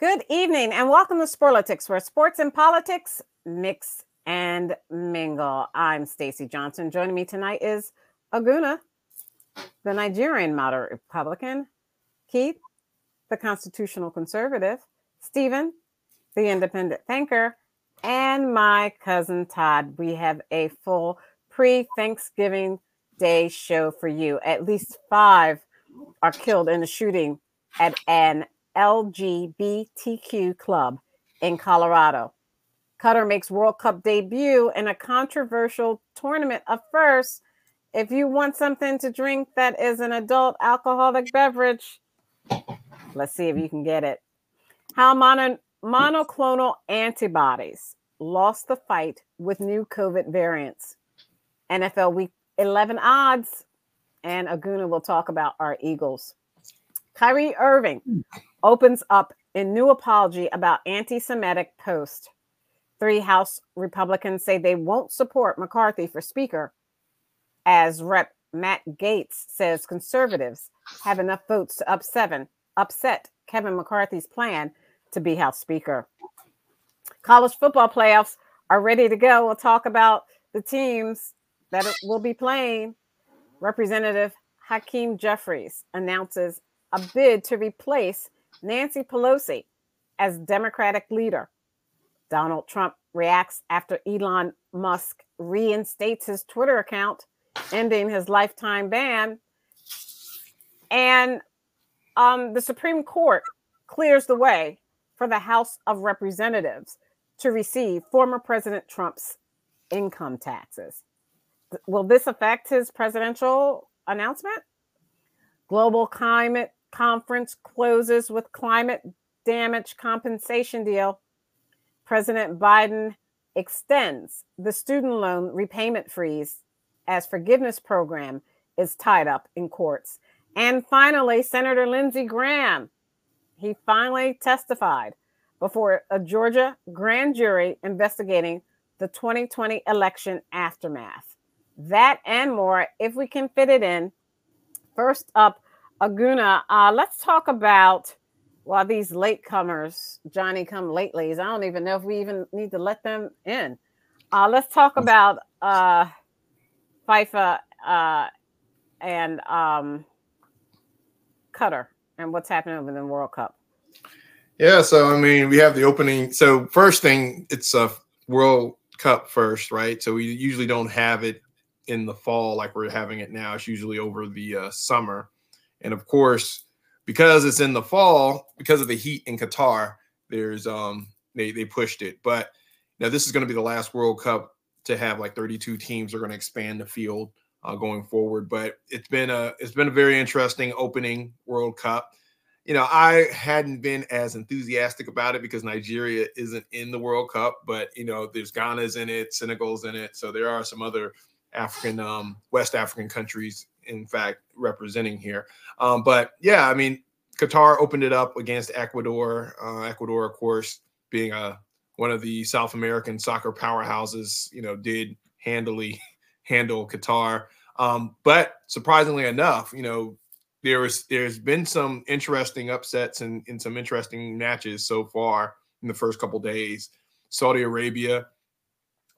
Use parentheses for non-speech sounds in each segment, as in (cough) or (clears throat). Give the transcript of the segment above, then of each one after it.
Good evening and welcome to Sporlitiks, where sports and politics mix and mingle. I'm Stacy Johnson. Joining me tonight is Aguna, the Nigerian moderate Republican, Keith, the constitutional conservative, Stephen, the independent thinker, and my cousin Todd. We have a full pre Thanksgiving Day show for you. At least five are killed in a shooting at an LGBTQ club in Colorado. Qatar makes World Cup debut in a controversial tournament of first. If you want something to drink that is an adult alcoholic beverage, let's see if you can get it. How mono, monoclonal antibodies lost the fight with new COVID variants. NFL Week 11 odds, and Aguna will talk about our Eagles. Kyrie Irving opens up a new apology about anti Semitic post. Three House Republicans say they won't support McCarthy for Speaker, as Rep. Matt Gaetz says conservatives have enough votes to upset, upset Kevin McCarthy's plan to be House Speaker. College football playoffs are ready to go. We'll talk about the teams that will be playing. Representative Hakeem Jeffries announces a bid to replace Nancy Pelosi as Democratic leader. Donald Trump reacts after Elon Musk reinstates his Twitter account, ending his lifetime ban. And um, the Supreme Court clears the way for the House of Representatives to receive former President Trump's income taxes. Will this affect his presidential announcement? Global climate conference closes with climate damage compensation deal. President Biden extends the student loan repayment freeze as forgiveness program is tied up in courts. And finally, Senator Lindsey Graham, he finally testified before a Georgia grand jury investigating the 2020 election aftermath. That and more, if we can fit it in. First up, Aguna, uh, let's talk about well these latecomers, Johnny come latelys. I don't even know if we even need to let them in. Uh, let's talk about uh, FIFA uh, and um, Qatar and what's happening over the World Cup. Yeah, so I mean, we have the opening. So first thing, it's a World Cup first, right? So we usually don't have it in the fall like we're having it now. It's usually over the uh, summer. And of course, because it's in the fall, because of the heat in Qatar, there's um they they pushed it. But now this is going to be the last World Cup to have like 32 teams. are going to expand the field uh, going forward. But it's been a it's been a very interesting opening World Cup. You know, I hadn't been as enthusiastic about it because Nigeria isn't in the World Cup, but you know, there's Ghana's in it, Senegal's in it, so there are some other African, um, West African countries in fact representing here. Um, but yeah, I mean, Qatar opened it up against Ecuador. Uh, Ecuador, of course, being a uh, one of the South American soccer powerhouses, you know, did handily (laughs) handle Qatar. Um, but surprisingly enough, you know, there was there's been some interesting upsets and in, in some interesting matches so far in the first couple days. Saudi Arabia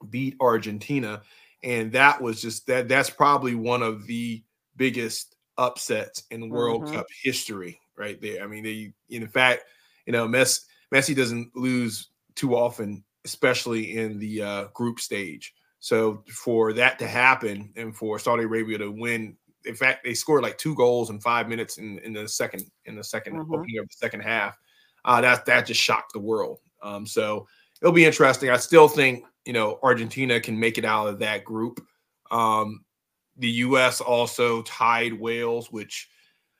beat Argentina, and that was just that. That's probably one of the biggest upsets in World mm-hmm. Cup history, right there. I mean, they, in fact, you know, Messi, Messi doesn't lose too often, especially in the uh, group stage. So for that to happen and for Saudi Arabia to win, in fact, they scored like two goals in five minutes in, in the second in the 2nd mm-hmm. opening of the second half. Uh, that that just shocked the world. Um, so it'll be interesting. I still think you know Argentina can make it out of that group. Um, the U.S. also tied Wales, which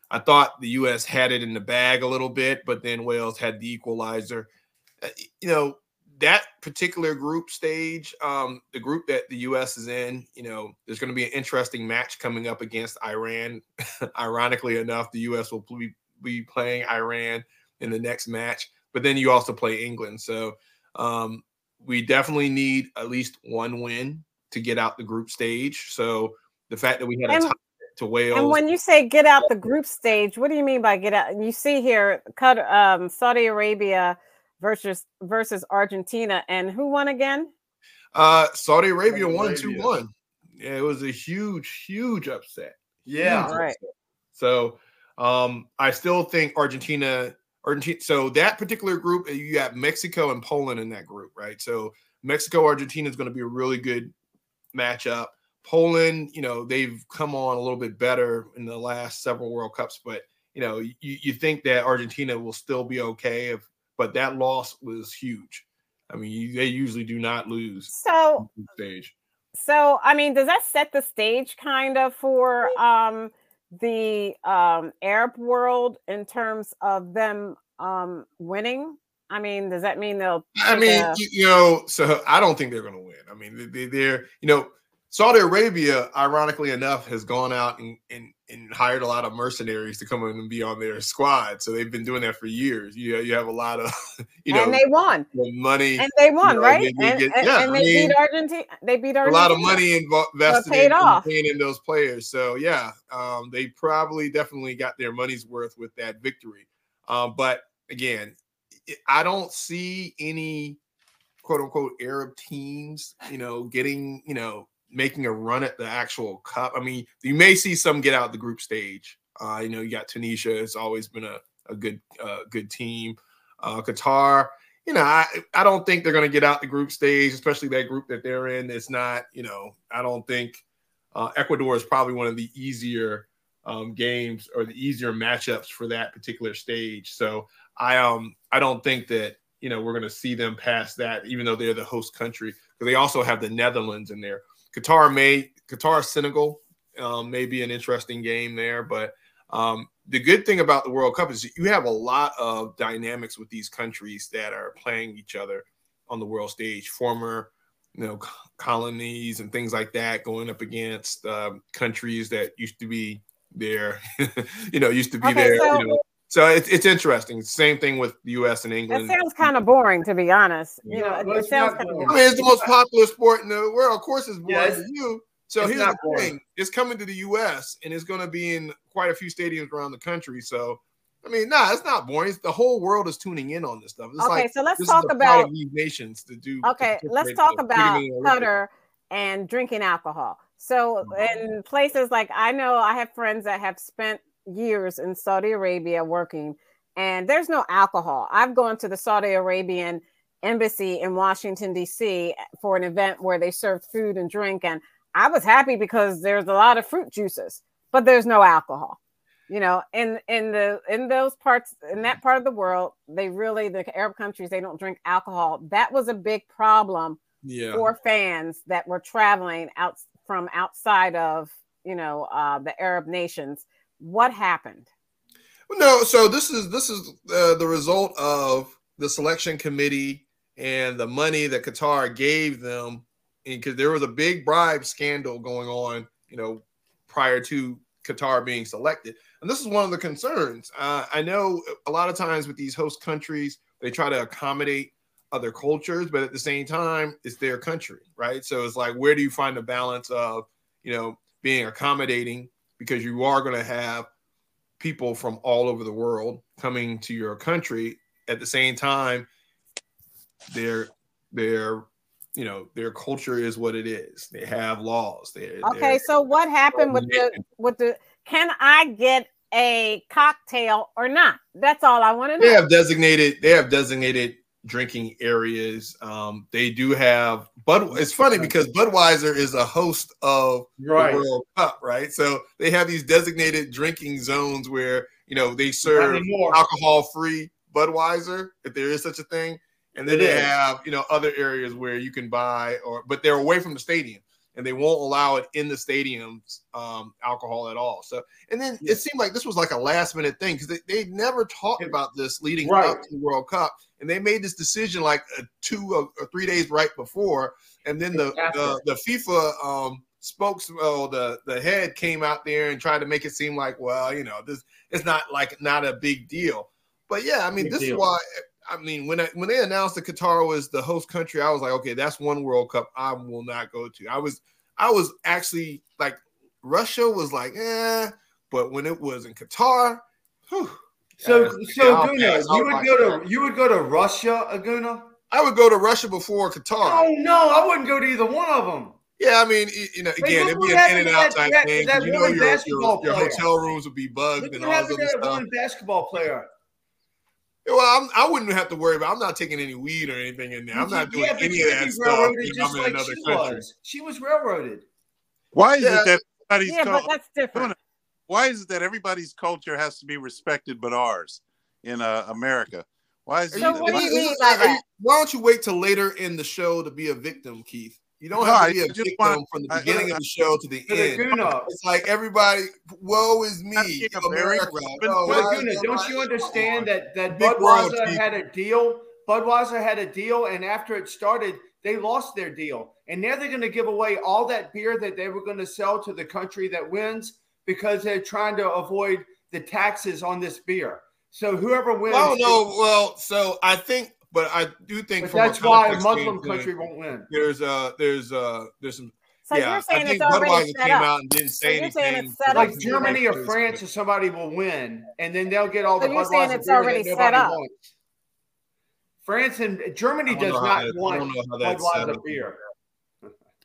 I thought the U.S. had it in the bag a little bit, but then Wales had the equalizer. Uh, you know, that particular group stage, um, the group that the U.S. is in, you know, there's going to be an interesting match coming up against Iran. (laughs) Ironically enough, the U.S. will be, be playing Iran in the next match, but then you also play England. So um, we definitely need at least one win to get out the group stage. So the fact that we had a tie, to Wales. And when you say get out the group stage, what do you mean by get out? And you see here, cut um, Saudi Arabia versus versus Argentina, and who won again? Uh, Saudi Arabia won two one. Yeah, it was a huge, huge upset. Yeah, Huge right. upset. So um, I still think Argentina, Argentina. So that particular group, uh, you got Mexico and Poland in that group, right? So Mexico, Argentina is going to be a really good matchup. Poland, you know, they've come on a little bit better in the last several World Cups, but you know, you, you think that Argentina will still be okay if, but that loss was huge. I mean, you, they usually do not lose So stage. So, I mean, does that set the stage kind of for um, the um, Arab world in terms of them um, winning? I mean, does that mean they'll? I mean, a- you, know, so I don't think they're going to win. I mean, they, they're, you know, Saudi Arabia, ironically enough, has gone out and, and, and hired a lot of mercenaries to come in and be on their squad. So they've been doing that for years. You you have a lot of, (laughs) you know, and they won, money, and they won, know, right? they- they and get- yeah, and they mean, beat Argentina. They beat Argentina. a lot of money invested paid in, off. in paying in those players. So yeah, um, they probably definitely got their money's worth with that victory. Um, but again, I- I don't see any quote unquote Arab teams, you know, getting, you know, making a run at the actual cup. I mean, you may see some get out the group stage. Uh, you know, you got Tunisia, it's always been a, a good uh, good team. Uh, Qatar, you know, I, I don't think they're going to get out the group stage, especially that group that they're in. It's not, you know, I don't think uh, Ecuador is probably one of the easier um, games or the easier matchups for that particular stage. So I um I don't think that you know we're going to see them past that, even though they're the host country, because they also have the Netherlands in there. Qatar may Qatar Senegal um, may be an interesting game there, but um, the good thing about the World Cup is you have a lot of dynamics with these countries that are playing each other on the world stage. Former, you know, co- colonies and things like that going up against uh, countries that used to be there, (laughs) you know, used to be Okay, there. so- you know. So it's, it's interesting. Same thing with the U.S. and England. That England. sounds kind of boring, to be honest. You know, it, it it's sounds not kind of boring. I mean, it's the most popular sport in the world. Of course, it's boring Yeah, to you. So it's here's the boring. thing: it's coming to the U.S. and it's going to be in quite a few stadiums around the country. So, I mean, nah, it's not boring. It's, the whole world is tuning in on this stuff. It's Okay, like so let's talk is the pride about these nations to do. Okay, to let's talk in- about particularly in the Olympics. Qatar and drinking alcohol. So, Mm-hmm. in places like I know I have friends that have spent years in Saudi Arabia working, and there's no alcohol. I've gone to the Saudi Arabian embassy in Washington, D.C. for an event where they served food and drink, and I was happy because there's a lot of fruit juices, but there's no alcohol. You know, in in the in those parts in that part of the world, they really the Arab countries they don't drink alcohol. That was a big problem Yeah. for fans that were traveling out from outside of you know uh, the Arab nations. What happened? No, so this is this is uh, the result of the selection committee and the money that Qatar gave them, because there was a big bribe scandal going on, you know, prior to Qatar being selected, and this is one of the concerns. Uh, I know a lot of times with these host countries, they try to accommodate other cultures, but at the same time, it's their country, right? So it's like, where do you find the balance of, you know, being accommodating because you are going to have people from all over the world coming to your country at the same time their their you know their culture is what it is they have laws they Okay, so what happened with the with the? Can I get a cocktail or not? That's all I want to know. they have designated they have designated drinking areas um they do have Bud. it's funny because budweiser is a host of Right. the World Cup, right? So they have these designated drinking zones where you know they serve alcohol-free Budweiser, if there is such a thing, and then It they is. have you know other areas where you can buy, or but they're away from the stadium, and they won't allow it in the stadiums um, alcohol at all. So, and then Yeah. it seemed like this was like a last minute thing because they they never talked about this leading Right. up to the World Cup, and they made this decision like uh, two or, or three days right before, and then the the, the FIFA um, spokes well the the head came out there and tried to make it seem like well you know this it's not like not a big deal, but yeah I mean Big this is why I mean when I, when they announced that Qatar was the host country I was like okay that's one World Cup I will not go to. I was I was actually like Russia was like, eh, but when it was in Qatar, whew, So, yeah, so Aguna, pass. I'll you would go that. to you would go to Russia, Aguna? I would go to Russia before Qatar. Oh no, I wouldn't go to either one of them. Yeah, I mean, you know, again, it'd be an in and out that- type that- thing. that 'cause You know, woman your, your, basketball your player. hotel rooms would be bugged Look and all this other that stuff. one basketball player. Well, I'm, I wouldn't have to worry about. I'm not taking any weed or anything in there. I'm not doing Yeah, but any you of that stuff. just I'm in like another she country. was. She was railroaded. Why is Yeah. it that everybody's Yeah, but that's different. Why is it that everybody's culture has to be respected but ours in uh, America? Why is Are it? What do why- you mean are by you- that? why don't you wait till later in the show to be a victim, Keith? You don't No, have I to be a victim want- from the I- beginning of the show to the end. Aguna, It's like everybody, woe is me, I'm being a very America. open No, but why is Aguna, that don't you understand that that Big Budweiser Keith. had a deal? Budweiser had a deal, and after it started, they lost their deal, and now they're going to give away all that beer that they were going to sell to the country that wins because they're trying to avoid the taxes on this beer. So whoever wins, Oh no, well, so I think, but I do think but from that's a why a Muslim country won't win. There's uh, there's uh, there's some. So yeah, you're saying I think it's already Budweiser set came up. out and didn't say you're saying anything. it's set Like so Germany or France or somebody will win, and then they'll get all So the you're saying it's already set up. wants. France and Germany I don't does how not that- I want don't know how that's Budweiser up. beer.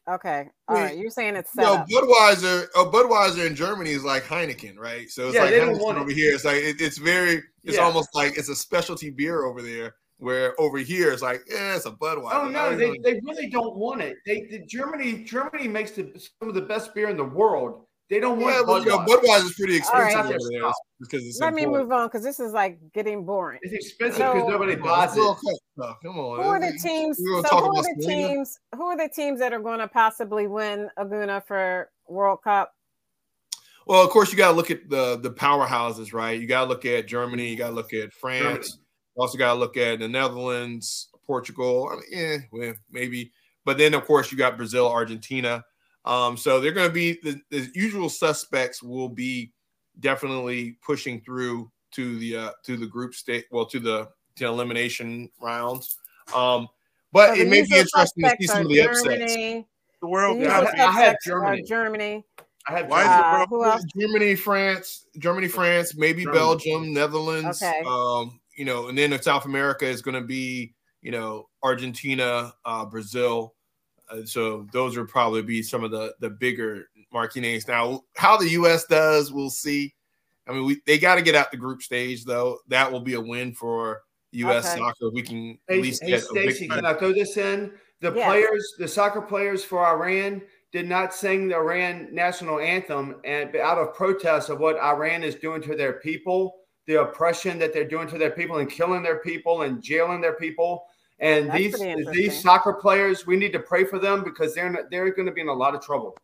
Okay. All Wait, right. You're saying it's set No, up. Budweiser. Oh, Budweiser in Germany is like Heineken, right? So it's Yeah, like they don't Heineken want it. over here. It's like it, it's very. It's Yeah. almost like it's a specialty beer over there. Where over here it's like, yeah, it's a Budweiser. Oh no, they, even- they really don't want it. They the Germany Germany makes the, some of the best beer in the world. They don't want yeah, but you know, Budweiser. Budweiser's pretty All right. expensive over there because it's Let me move on because this is like getting boring. It's expensive So- because nobody buys it. World Cup. Come on, Who are the teams? So talk who are the Selena? teams? Who are the teams that are going to possibly win Aguna for World Cup? Well, of course, you got to look at the the powerhouses, right? You got to look at Germany. You got to look at France. Germany. You also got to look at the Netherlands, Portugal. I mean, yeah, well, maybe. But then, of course, you got Brazil, Argentina. Um, so they're going to be the, the usual suspects. Will be definitely pushing through to the uh, to the group state. Well, to the to elimination rounds. Um, but So it may be interesting to see some of the upsets. Germany. the The World Yeah, usual I- I had Germany. Germany. I have Why is Germany. Uh, who else? Germany, France, Germany, France, maybe Germany. Belgium, Netherlands. Okay. Um, you know, and then in South America is going to be, you know, Argentina, uh, Brazil. Uh, so those would probably be some of the the bigger marquee names. Now, how the U.S. does, we'll see. I mean, we they got to get out the group stage though. That will be a win for U.S. Okay. soccer. We can at least hey get a Stacy, big. can I throw this in? The Yes. players, the soccer players for Iran did not sing the Iran national anthem and out of protest of what Iran is doing to their people, the oppression that they're doing to their people and killing their people and jailing their people. And That's these these soccer players, we need to pray for them because they're not, they're going to be in a lot of trouble.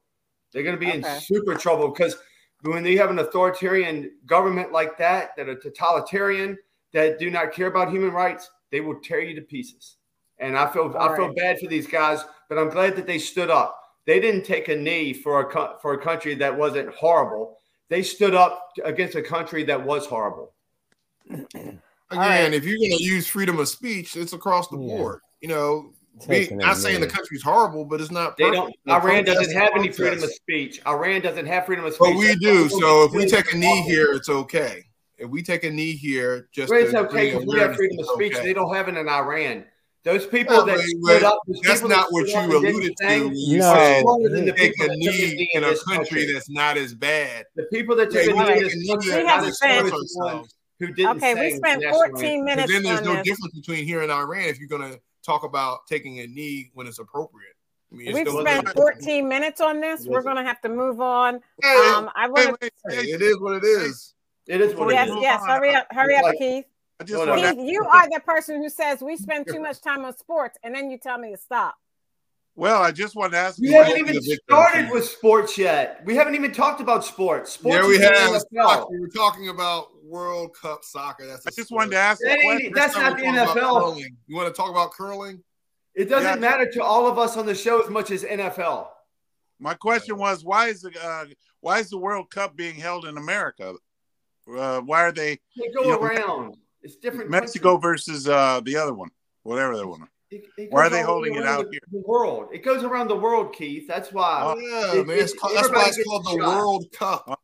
They're going to be in super trouble because when you have an authoritarian government like that, that are totalitarian, that do not care about human rights, they will tear you to pieces. And I feel I All feel bad for these guys, but I'm glad that they stood up. They didn't take a knee for a for a country that wasn't horrible. They stood up against a country that was horrible. (clears throat) Again, right. if you're going to use freedom of speech, it's across the Yeah. board. You know, be, Taking not saying the knee. country's horrible, but it's not. They perfect. don't. You Iran doesn't have any protest. freedom of speech. Iran doesn't have freedom of speech. But we That's do. So if we take a knee here, it's okay. If we take a knee here, just Well, it's to okay bring because we have freedom of speech. okay. They don't have it in Iran. Those people Yeah, that but- stood up, That's people that not what you up alluded to. you No. are said stronger the take a knee knee in a this country that's not as bad. The people that Yeah, took a you knee in take a this knee country here are We not have as spent- strong as the ourselves. ones who didn't Okay, we spent 14 anthem. Because minutes then there's on no this. difference between here and Iran if you're going to talk about taking a knee when it's appropriate. I mean, it's We've still- spent 14 minutes on this. We're going to have to move on. Hey, Um, I want to. wait, hey, hey, it is what it is. It is what Yes, it is. yes. yes. Hurry up, hurry up, Like- Keith. I just Hold wanna... Keith, you are the person who says we spend too much time on sports, and then you tell me to stop. Well, I just want to ask We haven't even be the victim, started with sports yet. We haven't even talked about sports. Sports Yeah, we is in the have. We were talking about World Cup soccer. That's. I just sport. wanted to ask That a ain't- question. that's not the NFL. You want to talk about curling? It doesn't Yeah. matter to all of us on the show as much as NFL. My question was, why is the uh, why is the World Cup being held in America? Uh, why are they They go You know, around. It's different. Mexico countries. versus uh, the other one, whatever that one? It, it Why are they holding it out the, here? The world. It goes around the world, Keith. That's why Oh, yeah, It- man. It's called, that's why it's called the shot. World Cup.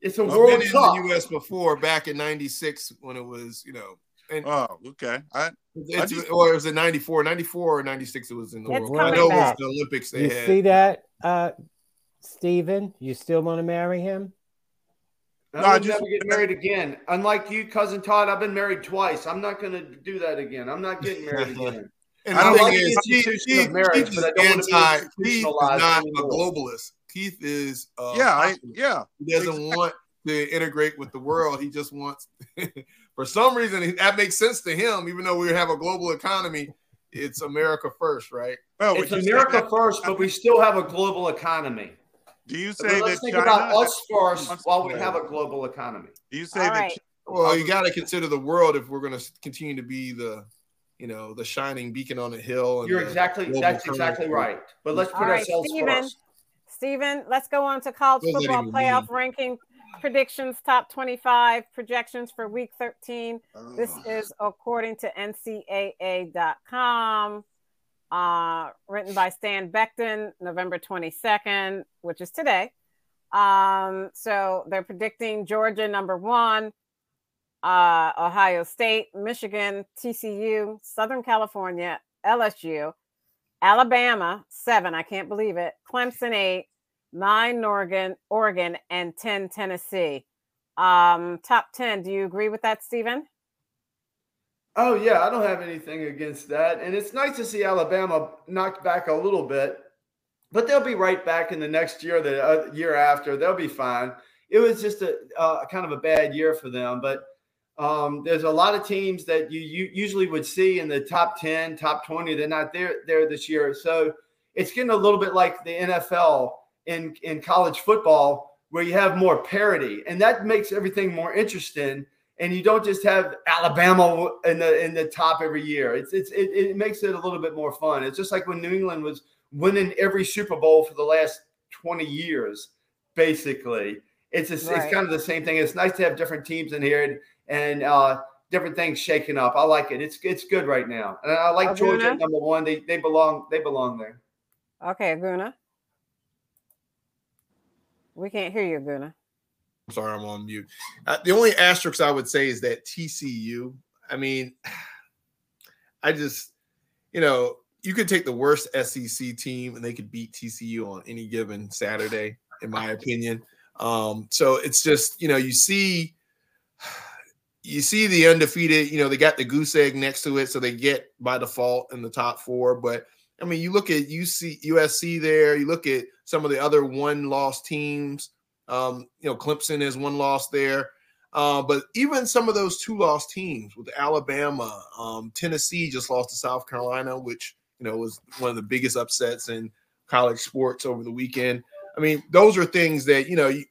it's a I've World been Cup. in the U.S. before, back in '96 when it was, you know, and Oh, okay. I, it's, just- or it was in '94, '94 or '96. It was in the World Cup. I coming know it was the Olympics they You had. see that, uh, Stephen? You still want to marry him? I No, I would just- never get married again. Unlike you, cousin Todd, I've been married twice. I'm not going to do that again. I'm not getting married (laughs) again. And I the don't thing like the is, Keith, Keith, marriage, Keith is don't want to be anti. Keith is not a globalist. Keith is uh, yeah, I, yeah. He doesn't Exactly. want to integrate with the world. He just wants, (laughs) for some reason, that makes sense to him. Even though we have a global economy, it's America first, right? Well, It's would say America that- first, but we still have a global economy. Do you So say let's that think China? about us first while we have a global economy. Do you say All that? right. Well, you got to consider the world if we're going to continue to be the, you know, the shining beacon on a hill. And You're exactly that's exactly currency. right. But let's put right, ourselves Stephen. first. Stephen, let's go on to college What football even playoff ranking predictions, top 25 projections for week 13. This is according to NCAA.com, uh, written by Stan Becton, November 22nd, which is today. Um, so they're predicting Georgia number one, uh, Ohio State, Michigan, TCU, Southern California, LSU, Alabama, seven. I can't believe it. Clemson, eight, nine, Oregon, Oregon, and 10, Tennessee. Um, top 10. Do you agree with that, Stephen? Oh yeah, I don't have anything against that, and it's nice to see Alabama knocked back a little bit, but they'll be right back in the next year, the uh, year after. They'll be fine. It was just a uh, kind of a bad year for them, but um, there's a lot of teams that you, you usually would see in the top ten, top twenty. They're not there there this year, so it's getting a little bit like the NFL in in college football, where you have more parity, and that makes everything more interesting and you don't just have Alabama in the in the top every year. It's it's it, it makes it a little bit more fun. It's just like when New England was winning every Super Bowl for the last 20 years, basically. It's just, Right. it's kind of the same thing. It's nice to have different teams in here and, and uh, different things shaking up. I like it. It's it's good right now, and I like Georgia Aguna? at number one. They they belong they belong there. Okay, Aguna. We can't hear you, Aguna. I'm sorry, I'm on mute. Uh, the only asterisk I would say is that TCU. I mean, (sighs) I just, you know, you could take the worst SEC team and they could beat TCU on any given Saturday, in my opinion. Um, so it's just, you know, you see, (sighs) you see the undefeated. You know, they got the goose egg next to it, so they get by default in the top four. But I mean, you look at UC, USC there. You look at some of the other one-loss teams. Um, you know, Clemson is one loss there. Uh, but even some of those two loss teams with Alabama, um, Tennessee just lost to South Carolina, which you know was one of the biggest upsets in college sports over the weekend. I mean, those are things that you know you,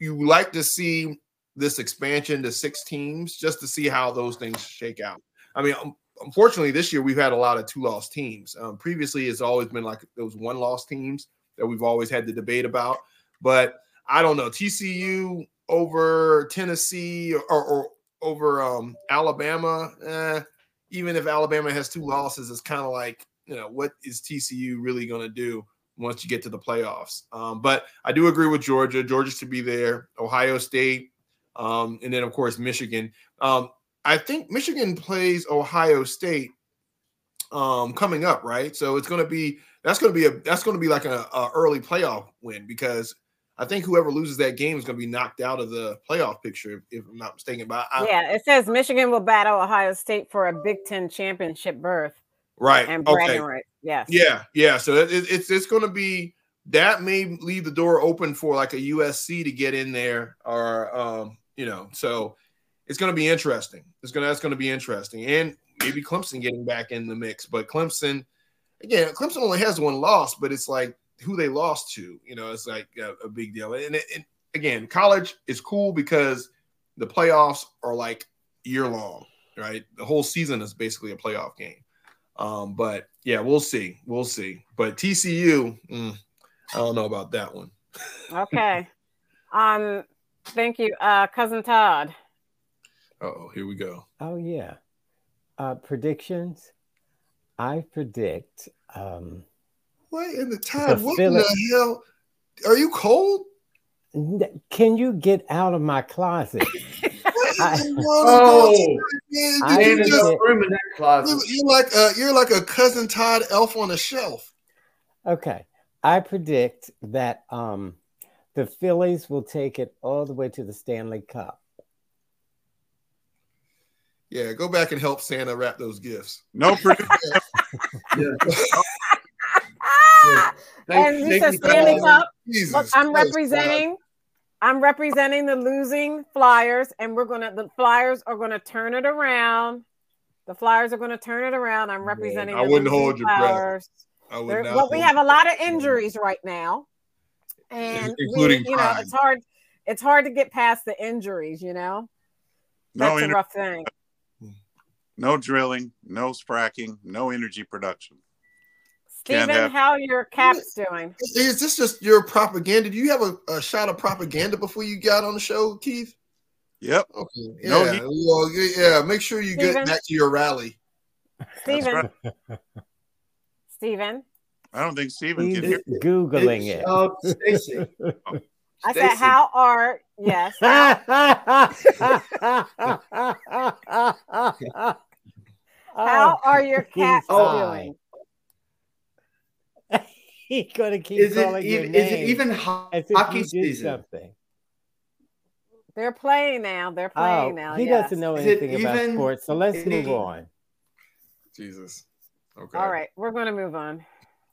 you like to see this expansion to six teams just to see how those things shake out. I mean, um, unfortunately, this year we've had a lot of two loss teams. Um, previously, it's always been like those one loss teams that we've always had the debate about. But I don't know TCU over Tennessee or, or, over um, Alabama. Eh, even if Alabama has two losses, it's kind of like you know what is TCU really going to do once you get to the playoffs? Um, but I do agree with Georgia. Georgia should be there. Ohio State, um, and then of course Michigan. Um, I think Michigan plays Ohio State um, coming up, right? So it's going to be that's going to be a that's going to be like a, a early playoff win because I think whoever loses that game is going to be knocked out of the playoff picture, if, I'm not mistaken. But I, yeah, it says Michigan will battle Ohio State for a Big Ten championship berth right, and okay, bragging rights. Yes. yeah, yeah. So it, it- it's it's going to be that may leave the door open for like a USC to get in there, or um, you know, so it's going to be interesting. It's gonna that's going to be interesting, and maybe Clemson getting back in the mix. But Clemson, again, Clemson only has one loss, but it's like who they lost to. You know, it's like a, a big deal. And, and again, college is cool because the playoffs are like year long, right? The whole season is basically a playoff game. Um, but yeah, we'll see. We'll see. But TCU, mm, I don't know about that one. Okay. um, thank you, uh, cousin Todd. Oh, here we go. Oh yeah. Uh, predictions. I predict. Um, What in the time? What Philly- in the hell? Are you cold? can you get out of my closet? (laughs) I- in the world? Oh, Man, I did you just- room in that closet. you- you're like a you're like a cousin Todd elf on a shelf. Okay. I predict that um, the Phillies will take it all the way to the Stanley Cup. Yeah, go back and help Santa wrap those gifts. No prediction. (laughs) (laughs) Thank- and you thank Stanley Cup. Look, I'm Christ, representing. I'm representing the losing Flyers, and we're gonna. The Flyers are gonna turn it around. The Flyers are gonna turn it around. I'm representing. I the wouldn't hold your breath. Flyers. Todd. I would There- not well, we have a lot of injuries right now, and we- Including you know it's hard. It's hard to get past the injuries. You know, No, that's a ener- rough thing. no drilling, no fracking, no energy production. Stephen, have- how your caps doing? Is this just your propaganda? Do you have a, a shot of propaganda before you got on the show, Keith? Yep. Okay. Yeah. No, he- well, yeah. Make sure you get back to your rally. Stephen, Stephen, I don't think Steven He's can hear. Googling it. uh, Stacy. I said, how are yes? (laughs) How are your caps Oh. doing? He's gonna keep Is it calling your even? Is it even ho- as if hockey you did season? something. They're playing now. They're Oh, playing now. he yes. doesn't know anything about even sports, so let's move on. Jesus. Okay. All right, we're going to move on.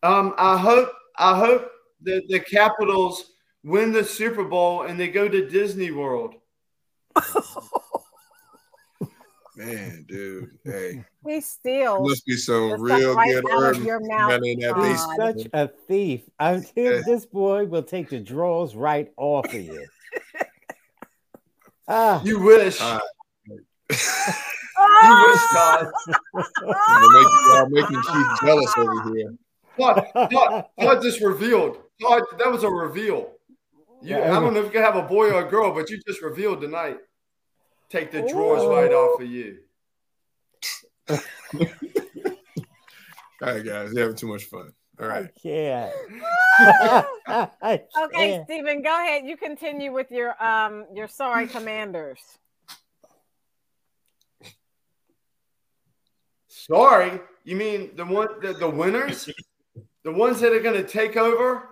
Um, I hope I hope that the Capitals win the Super Bowl and they go to Disney World. (laughs) Man, dude. Hey, We steal must be some the real stuff right good out herb of your mouth. in that God. He's such a thief. I think Yeah. this boy will take the drawers right off of you. Ah, You wish. Uh, (laughs) you wish, Todd. You're making, y'all making Keith jealous over here. Todd, Todd, Todd just revealed. Todd, that was a reveal. You, I don't know if you can have a boy or a girl, but you just revealed tonight. Take the drawers right off of you. (laughs) All right, guys, you're having too much fun. All right. I right. can't. (laughs) (laughs) I Okay, can't. Stephen, go ahead. You continue with your um your sorry commanders. Sorry, you mean the one the, the winners, the ones that are going to take over,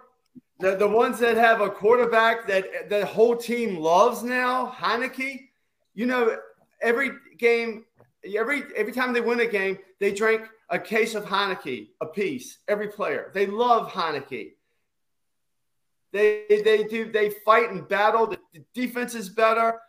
the the ones that have a quarterback that the whole team loves now, Heinicke. You know, every game, every every time they win a game, they drink a case of Heineke a piece. Every player, they love Heinicke. They they do they fight and battle. The, the defense is better.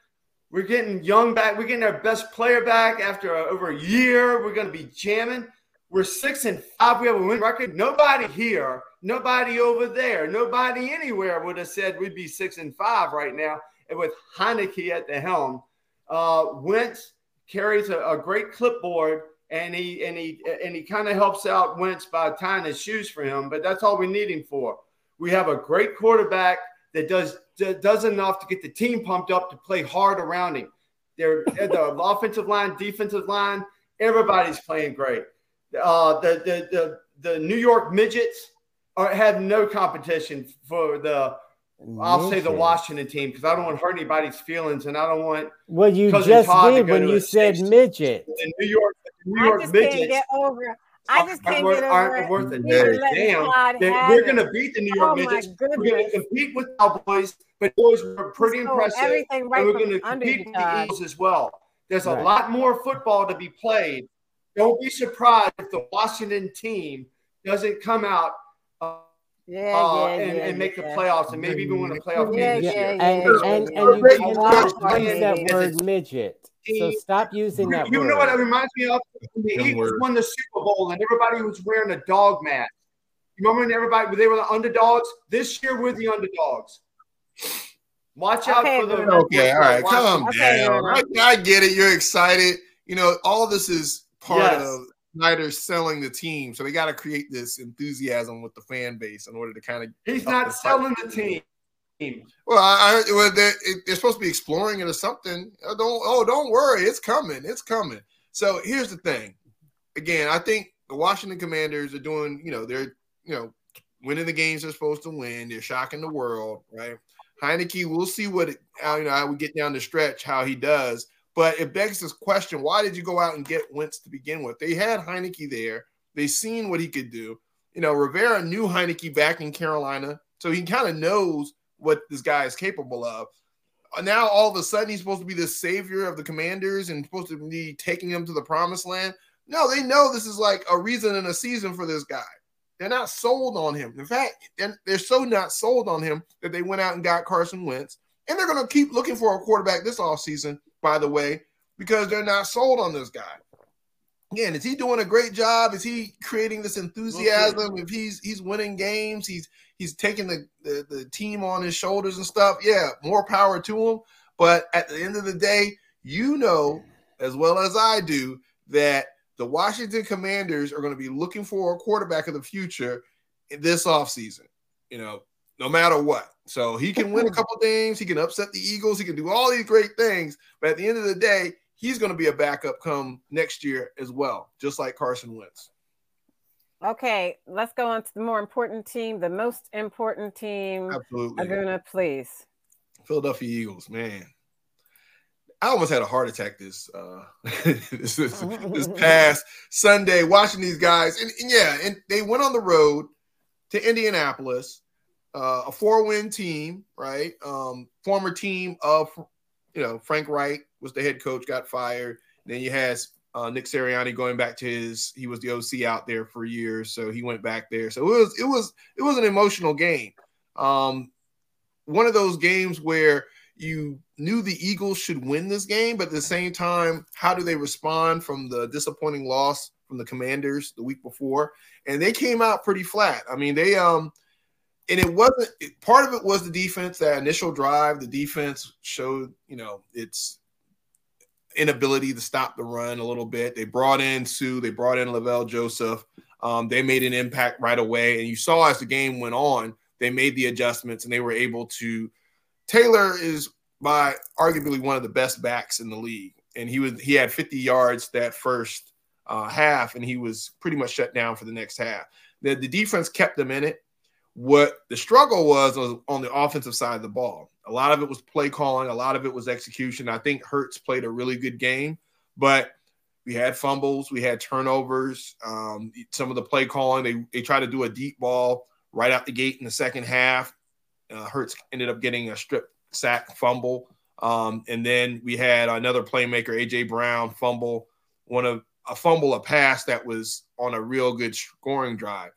We're getting young back. We're getting our best player back after uh, over a year. We're going to be jamming. We're six and five. We have a win record. Nobody here, nobody over there, nobody anywhere would have said we'd be six and five right now. And with Heinicke at the helm, uh, Wentz carries a, a great clipboard, and he and he and he kind of helps out Wentz by tying his shoes for him. But that's all we need him for. We have a great quarterback that does does enough to get the team pumped up to play hard around him. They're the (laughs) offensive line, defensive line, everybody's playing great. Uh, the, the the the New York midgets are, have no competition for the I'll say the Washington team because I don't want to hurt anybody's feelings and I don't want Well, you Cousin just Todd did go when you said six- midget. the New York the New I York just can't midgets. get over. I just can't worth- get over aren't it. worth a damn. Damn, Todd They- have we're going to beat the New York Oh my midgets. We're going to compete with Cowboys, but boys were pretty He stole impressive. Everything right and we're going to compete with the Eagles as well. There's a lot more football to be played. Don't be surprised if the Washington team doesn't come out uh, Yeah, uh, yeah, and, yeah, and make yeah. a playoffs and maybe even win a playoff Yeah, game this yeah, year. and, yeah, and, and you We're cannot use that as word midget. So stop using that You know what it reminds me of? When the Them Eagles words. won the Super Bowl and everybody was wearing a dog mask. You remember when everybody when they were the underdogs? This year we're the underdogs. Watch out Okay, for the Bruno. Okay, all right, watch- calm Okay. I, I get it. You're excited. You know, all this is part Yes. of Snyder selling the team, so they got to create this enthusiasm with the fan base in order to kind of. He's not the selling the team. Well, I, I well, they're, they're supposed to be exploring it or something. Oh, don't oh, don't worry, it's coming, it's coming. So here's the thing. Again, I think the Washington Commanders are doing, you know, they're, you know, winning the games they're supposed to win. They're shocking the world, right? Heinicke, we'll see what it, how, you know, how we get down the stretch, how he does. But it begs this question: Why did you go out and get Wentz to begin with? They had Heinicke there. They seen what he could do. You know, Rivera knew Heinicke back in Carolina, so he kind of knows what this guy is capable of. Now all of a sudden he's supposed to be the savior of the Commanders and supposed to be taking them to the promised land. No, they know this is like a reason and a season for this guy. They're not sold on him. In fact, they're so not sold on him that they went out and got Carson Wentz. And they're going to keep looking for a quarterback this offseason, by the way, because they're not sold on this guy. Again, is he doing a great job? Is he creating this enthusiasm? If he's he's winning games, he's he's taking the, the, the team on his shoulders and stuff. Yeah, more power to him. But at the end of the day, you know as well as I do that the Washington Commanders are going to be looking for a quarterback of the future in this offseason, you know, no matter what. So he can win a (laughs) couple games, he can upset the Eagles, he can do all these great things, but at the end of the day, he's going to be a backup come next year as well, just like Carson Wentz. Okay, let's go on to the more important team, the most important team. Absolutely. Aguna, please. Philadelphia Eagles, man. I almost had a heart attack this uh (laughs) this, this, this (laughs) past Sunday watching these guys. And, and, yeah, and they went on the road to Indianapolis, uh, a four-win team, right? Um, former team of you know, Frank Reich was the head coach, got fired. Then you had uh, Nick Sirianni going back to his he was the OC out there for years, so he went back there. So it was it was it was an emotional game. Um, one of those games where you knew the Eagles should win this game, but at the same time, how do they respond from the disappointing loss from the Commanders the week before? And they came out pretty flat. I mean, they um and it wasn't part of it was the defense, that initial drive, the defense showed, you know, its inability to stop the run a little bit. They brought in Suh they brought in Linval Joseph. Um, they made an impact right away. And you saw as the game went on, they made the adjustments and they were able to Taylor is by arguably one of the best backs in the league, and he was he had 50 yards that first uh, half, and he was pretty much shut down for the next half. The, the defense kept them in it. What the struggle was, was on the offensive side of the ball. A lot of it was play calling, a lot of it was execution. I think Hurts played a really good game, but we had fumbles, we had turnovers. Um, some of the play calling, they they tried to do a deep ball right out the gate in the second half. Uh, Hurts ended up getting a strip sack fumble. Um, and then we had another playmaker, AJ Brown, fumble one of a fumble, a pass that was on a real good scoring drive.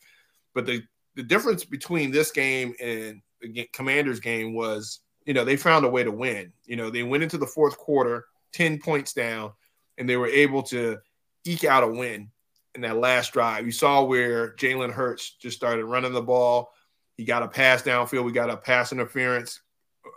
But the the difference between this game and the Commanders game was, you know, they found a way to win. You know, they went into the fourth quarter, 10 points down, and they were able to eke out a win in that last drive. You saw where Jalen Hurts just started running the ball. He got a pass downfield. We got a pass interference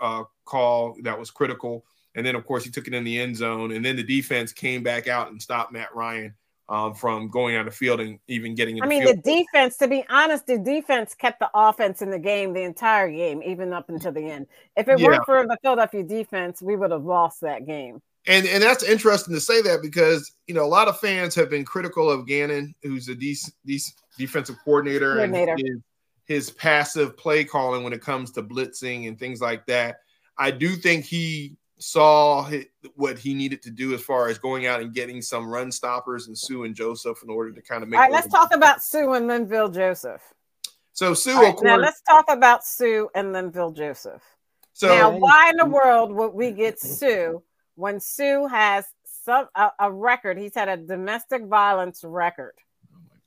uh, call that was critical. And then, of course, he took it in the end zone. And then the defense came back out and stopped Matt Ryan um, from going on the field and even getting. I mean, the, the defense. To be honest, the defense kept the offense in the game the entire game, even up until the end. If it yeah. weren't for the Philadelphia defense, we would have lost that game. And and that's interesting to say that because you know a lot of fans have been critical of Gannon, who's a de- de- defensive coordinator, coordinator. and his, his passive play calling when it comes to blitzing and things like that. I do think he saw what he needed to do as far as going out and getting some run stoppers and Suh and Joseph in order to kind of make. All right, let's talk about Suh and Linval Joseph. So Suh, right, course, now let's talk about Suh and Linval Joseph. So now, why in the world would we get Suh when Suh has some a, a record? He's had a domestic violence record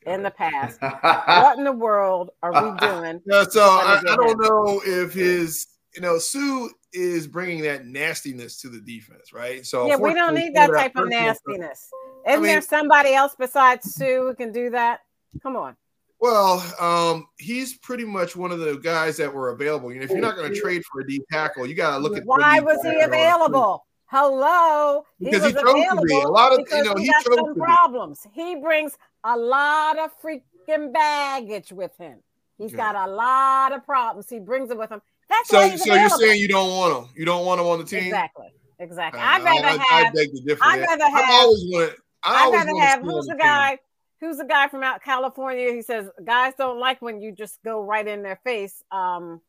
oh in the past. (laughs) what in the world are we doing? Yeah, (laughs) so I, I, don't know if his, you know, Suh is bringing that nastiness to the defense, right? So yeah, we don't need that type of nastiness. Isn't I mean, there somebody else besides Suh who can do that? Come on. Well, um, he's pretty much one of the guys that were available. You know, if you're not going to trade for a D tackle, you got to look at why was he available. Hello, because he, was he available A lot of you know he, he chose some problems. He brings a lot of freaking baggage with him. He's yeah. got a lot of problems. He brings it with him. That's so. so you're saying you don't want him? You don't want him on the team? Exactly. Exactly. Uh, I'd rather I, have. I, beg the difference. I'd rather have. I've always wanted. I would rather have who's the guy? who's the guy from out California? He says guys don't like when you just go right in their face. Um,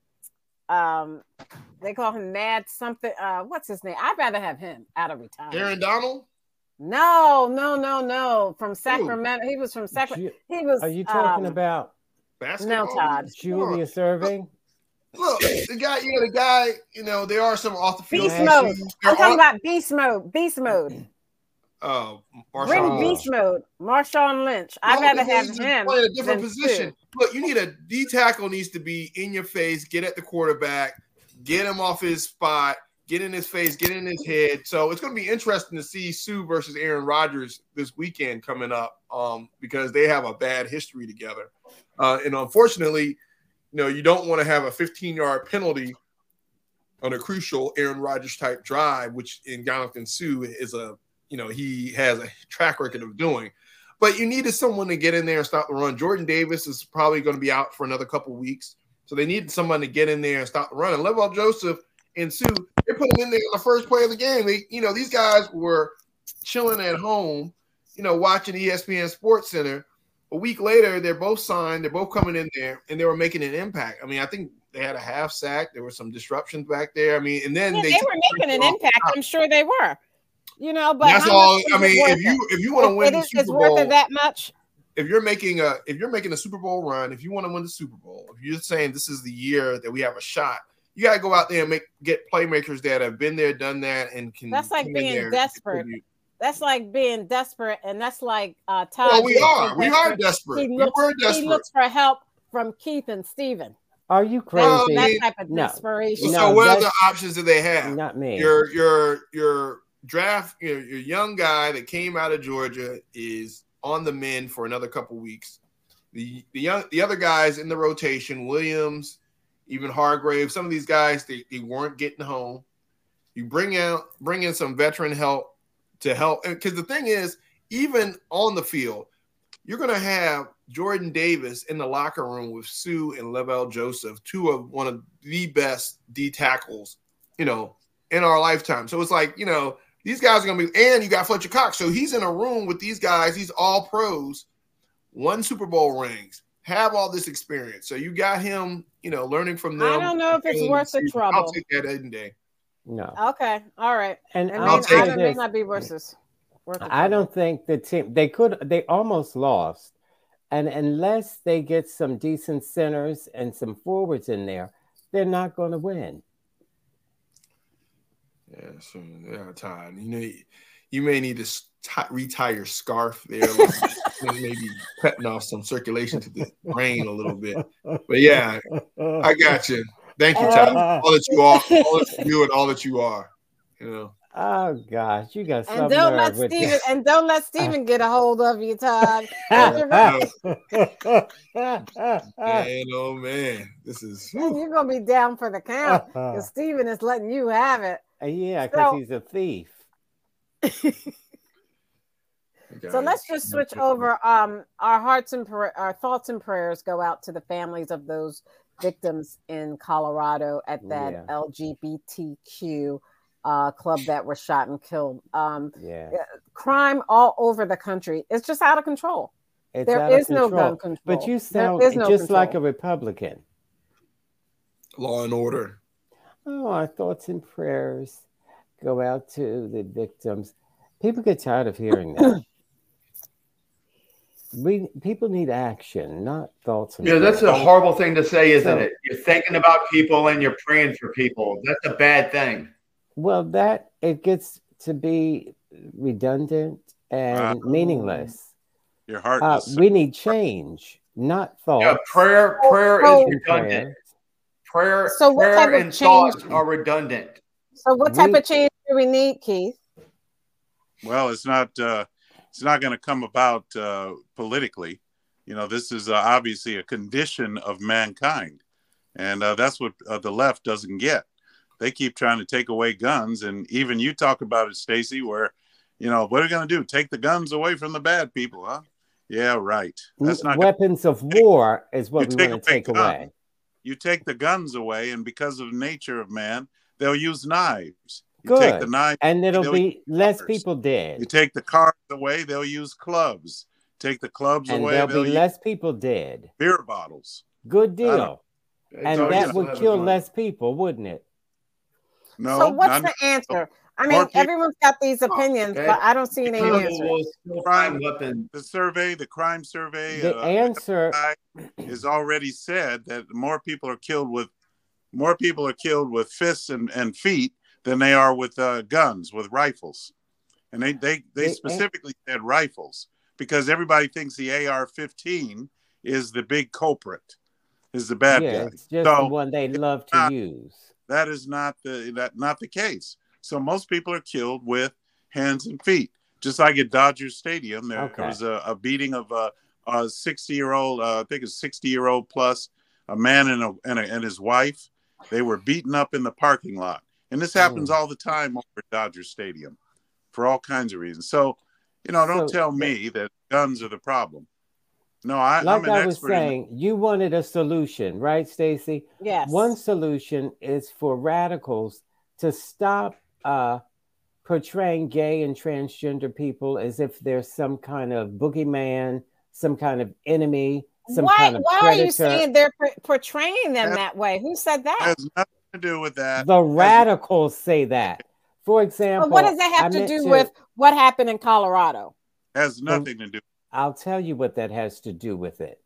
um, they call him Mad something. Uh, what's his name? I'd rather have him out of retirement. Aaron Donald. No, no, no, no. From Sacramento. He was from Sacramento. He was. Are you talking um, about Basketball. No, Todd. Julius Erving? Look, the guy, yeah, the guy, you know, there are some off the field. Beast mode. I'm talking about beast mode. Beast mode. (clears throat) uh, Bring Marshawn beast mode. Marshawn Lynch. I'd No, rather have him. playing a different position. Suh. Look, you need a D tackle needs to be in your face, get at the quarterback, get him off his spot, get in his face, get in his head. So it's going to be interesting to see Suh versus Aaron Rodgers this weekend coming up um, because they have a bad history together. Uh, and unfortunately, you know, you don't want to have a 15 yard penalty on a crucial Aaron Rodgers type drive, which in Jonathan Suh is a, you know, he has a track record of doing. But you needed someone to get in there and stop the run. Jordan Davis is probably going to be out for another couple weeks. So they needed someone to get in there and stop the run. And Linval Joseph and Suh, they put him in there on the first play of the game. They, you know, these guys were chilling at home, you know, watching ESPN Sports Center. A week later, they're both signed. They're both coming in there, and they were making an impact. I mean, I think they had a half sack. There were some disruptions back there. I mean, and then Yeah, they, they were making an impact. I'm sure they were. You know, but That's all. I mean, if you it? if you want to win it the is, Super it's worth Bowl, it that much. if you're making a if you're making a Super Bowl run, if you want to win the Super Bowl, if you're saying this is the year that we have a shot, you got to go out there and make get playmakers that have been there, done that, and can. That's like being desperate. contribute. That's like being desperate, and that's like uh, Todd. Well, we are. We are desperate. desperate. He We looks, were he looks for help from Keith and Steven. Are you crazy? Well, that type of no. desperation. No, so what other options do they have? Not me. Your your your draft your, your young guy that came out of Georgia is on the mend for another couple weeks. The the young the other guys in the rotation, Williams, even Hargrave, some of these guys they, they weren't getting home. You bring out bring in some veteran help to help because the thing is, even on the field, you're gonna have Jordan Davis in the locker room with Suh and Linval Joseph, two of one of the best D tackles, you know, in our lifetime. So it's like, you know, these guys are gonna be, and you got Fletcher Cox. So he's in a room with these guys, he's all pros, won Super Bowl rings, have all this experience. So you got him, you know, learning from them. I don't know if it's worth the trouble. I'll take that any day. No. Okay, all right. And It, I'll may, I'll take I, say may not be worth this. Worth the I don't think the team they could they almost lost. And unless they get some decent centers and some forwards in there, they're not going to win. Yeah, so yeah, Todd. You know, you may need to s- tie, retie your scarf there, like, (laughs) maybe cutting off some circulation to the brain a little bit. But yeah, I got you. Thank you, Todd. Uh, all that you are, all that you do, and all that you are. You know, Oh gosh, you got And don't let nerve with Steven and don't let Steven get a hold of you, Todd. (laughs) that. (laughs) man, oh man, this is. whew. You're gonna be down for the count (laughs) uh-huh. because Steven is letting you have it. Uh, yeah, because So- he's a thief. So let's just switch over. Um, our hearts and pra- our thoughts and prayers go out to the families of those victims in Colorado at that Yeah. LGBTQ uh, club that were shot and killed. Um, Yeah, crime all over the country. It's just out of control. it's There out of is no gun control. But you sound no just like a. Republican. Law and order. Oh, our thoughts and prayers go out to the victims. People get tired of hearing that. We people need action, not thoughts and Yeah, that's a horrible thing to say, isn't So- it? You're thinking about people and you're praying for people. That's a bad thing. Well, that it gets to be redundant and Wow. meaningless. Your heart Uh, is we need change, not thoughts. Yeah, prayer, prayer Oh, is redundant. prayers. Prayer, So what prayer type of and change- thoughts are redundant. So, what type We- of change do we need, Keith? well it's not uh it's not going to come about uh politically. You know this is uh, obviously a condition of mankind and uh, that's what uh, the left doesn't get. They keep trying to take away guns and even you talk about it stacy where you know what are we going to do? Take the guns away from the bad people huh? Yeah right. That's not Weapons of war is what we want to take guns. away. you take the guns away and because of the nature of man they'll use knives you take the Good. knife And it'll be less cars. people dead. You take the cars away, they'll use clubs. take the clubs and away. there'll be less people dead. beer bottles. Good deal. And always that still would kill less people, wouldn't it? No, so what's the answer? I mean, people- everyone's got these opinions, Okay. but I don't see any People answers. will Crime. find weapons. the survey, the crime survey, The uh, answer, has already said that more people are killed with more people are killed with fists and, and feet than they are with uh, guns with rifles. And they they, they They- specifically said rifles because everybody thinks the ar-15 is the big culprit is the bad yeah, guy. it's just So, the one they love to not- use. that is not the that not the case. So most people are killed with hands and feet just like at dodgers stadium there, Okay. was a, a beating of a, a 60 year old uh, i think it's 60 year old plus a man and, a, and, a, and his wife. They were beaten up in the parking lot and this happens Mm. all the time over at dodger stadium for all kinds of reasons so you know don't So- tell me that guns are the problem no I, Like i'm an I was expert in saying, you wanted a solution, right, Stacy? Yes. One solution is for radicals to stop uh, portraying gay and transgender people as if they're some kind of boogeyman, some kind of enemy, some why kind of why are you saying they're por- portraying them That- that way? Who said that? Has nothing to do with that the radicals say that. For example, But what does that have I to meant do with what happened in Colorado? has nothing to do I'll tell you what that has to do with it.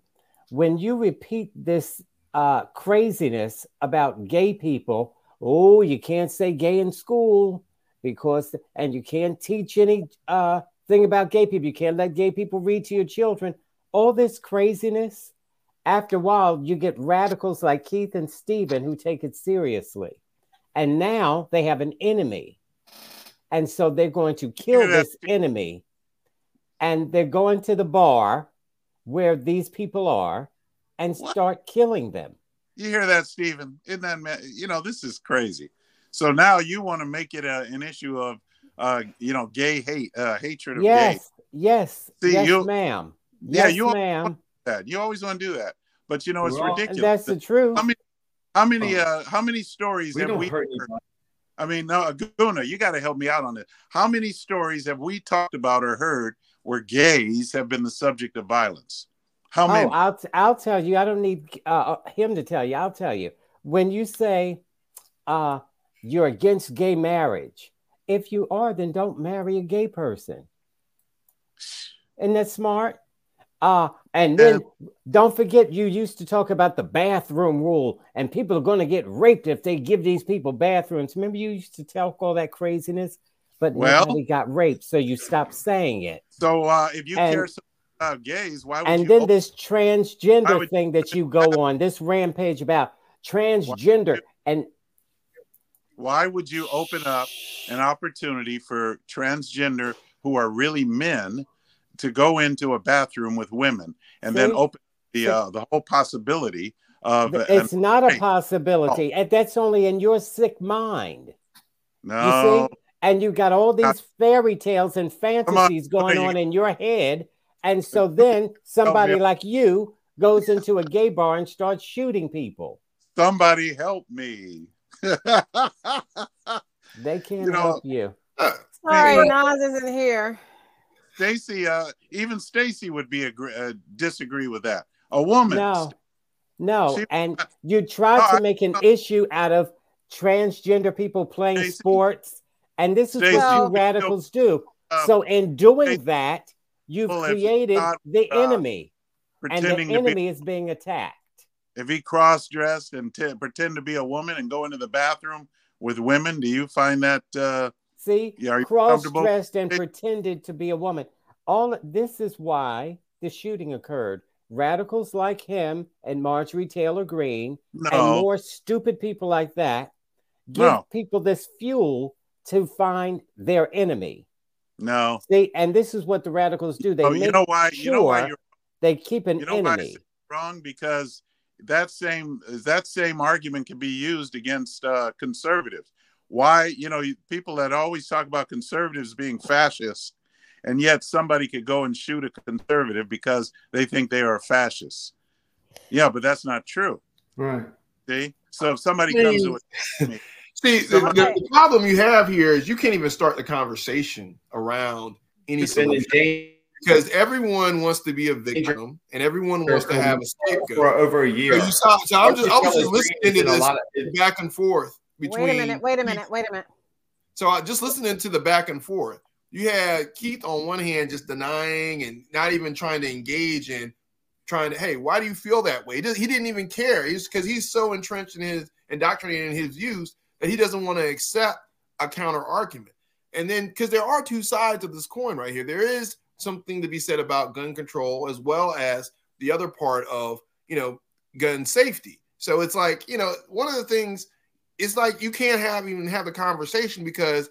When you repeat this uh, craziness about gay people, oh, you can't say gay in school because, and you can't teach any uh, thing about gay people. You can't let gay people read to your children. All this craziness. After a while, you get radicals like Keith and Stephen who take it seriously. And now they have an enemy. And so they're going to kill this enemy and they're going to the bar where these people are and What? start killing them. You hear that, Stephen? Isn't that ma- you know this is crazy? So now you want to make it a, an issue of uh, you know gay hate, uh, hatred of Yes, yes, See, yes, you- ma'am. Yeah, yes, you ma'am. Want that. You always want to do that, but you know it's We're all- And ridiculous. that's the truth. How many- How many Oh. uh, how many stories We have we? heard? I mean, no, Guna, you got to help me out on this. How many stories have we talked about or heard where gays have been the subject of violence? How many? Oh, I'll t- I'll tell you. I don't need uh, him to tell you. I'll tell you. When you say uh, you're against gay marriage, if you are, then don't marry a gay person. Isn't that smart? Uh, and then don't forget you used to talk about the bathroom rule, and people are going to get raped if they give these people bathrooms. Remember, you used to talk all that craziness, but Well- nobody got raped, so you stopped saying it. so uh, if you and- care so about gays, why would and then open- this transgender would- thing that you go on this rampage about transgender and why would you open up an opportunity for transgender who are really men to go into a bathroom with women and then open the uh, the whole possibility of th- an- it's not a hey, possibility and that's only in your sick mind. You no. see? And you got all these fairy tales and on, fantasies going on in your head and so (laughs) then somebody me. like you goes into a gay bar and starts shooting people. Somebody help me. (laughs) They can't You know- help you. Uh, Sorry, Hey. Nas isn't here. Stacy uh even Stacy would be agree, uh, disagree with that. A woman. No, no, She- and you try No, to make an issue out of transgender people playing Stacey- sports, and this is Stacey, what you radicals do. uh, so, in doing Stacey- that, you've Well, created not, the uh, enemy, and the to be enemy is being attacked. if he cross dressed and t- pretend to be a woman and go into the bathroom with women, do you find that uh, See, Yeah, cross dressed and pretended to be a woman. All this is why the shooting occurred. Radicals like him and Marjorie Taylor Greene no? and more stupid people like that give No. people this fuel to find their enemy. no. See, and this is what the radicals do. They Oh, you know why? You know why you're they keep an you know enemy. wrong because that same is that same argument can be used against uh, conservatives. Why you know people that always talk about conservatives being fascists, and yet somebody could go and shoot a conservative because they think they are fascists. Yeah, but that's not true. Right. See, so if somebody comes with (laughs) it, See, the, the, the problem you have here is you can't even start the conversation around any Defending solution. James because everyone wants to be a victim and everyone wants to have a scapegoat. for over a year. So, you saw, so I'm just, I was just listening to a this lot of- back and forth between. Wait a minute. Wait a minute. Wait a minute. So I just listening to the back and forth. You had Keith on one hand just denying and not even trying to engage in trying to, hey, why do you feel that way? He, he didn't even care. He's because he's so entrenched in his indoctrinated in his views that he doesn't want to accept a counter argument. And then because there are two sides of this coin right here, there is something to be said about gun control as well as the other part of you know gun safety. So it's like you know one of the things it's like you can't have even have a conversation because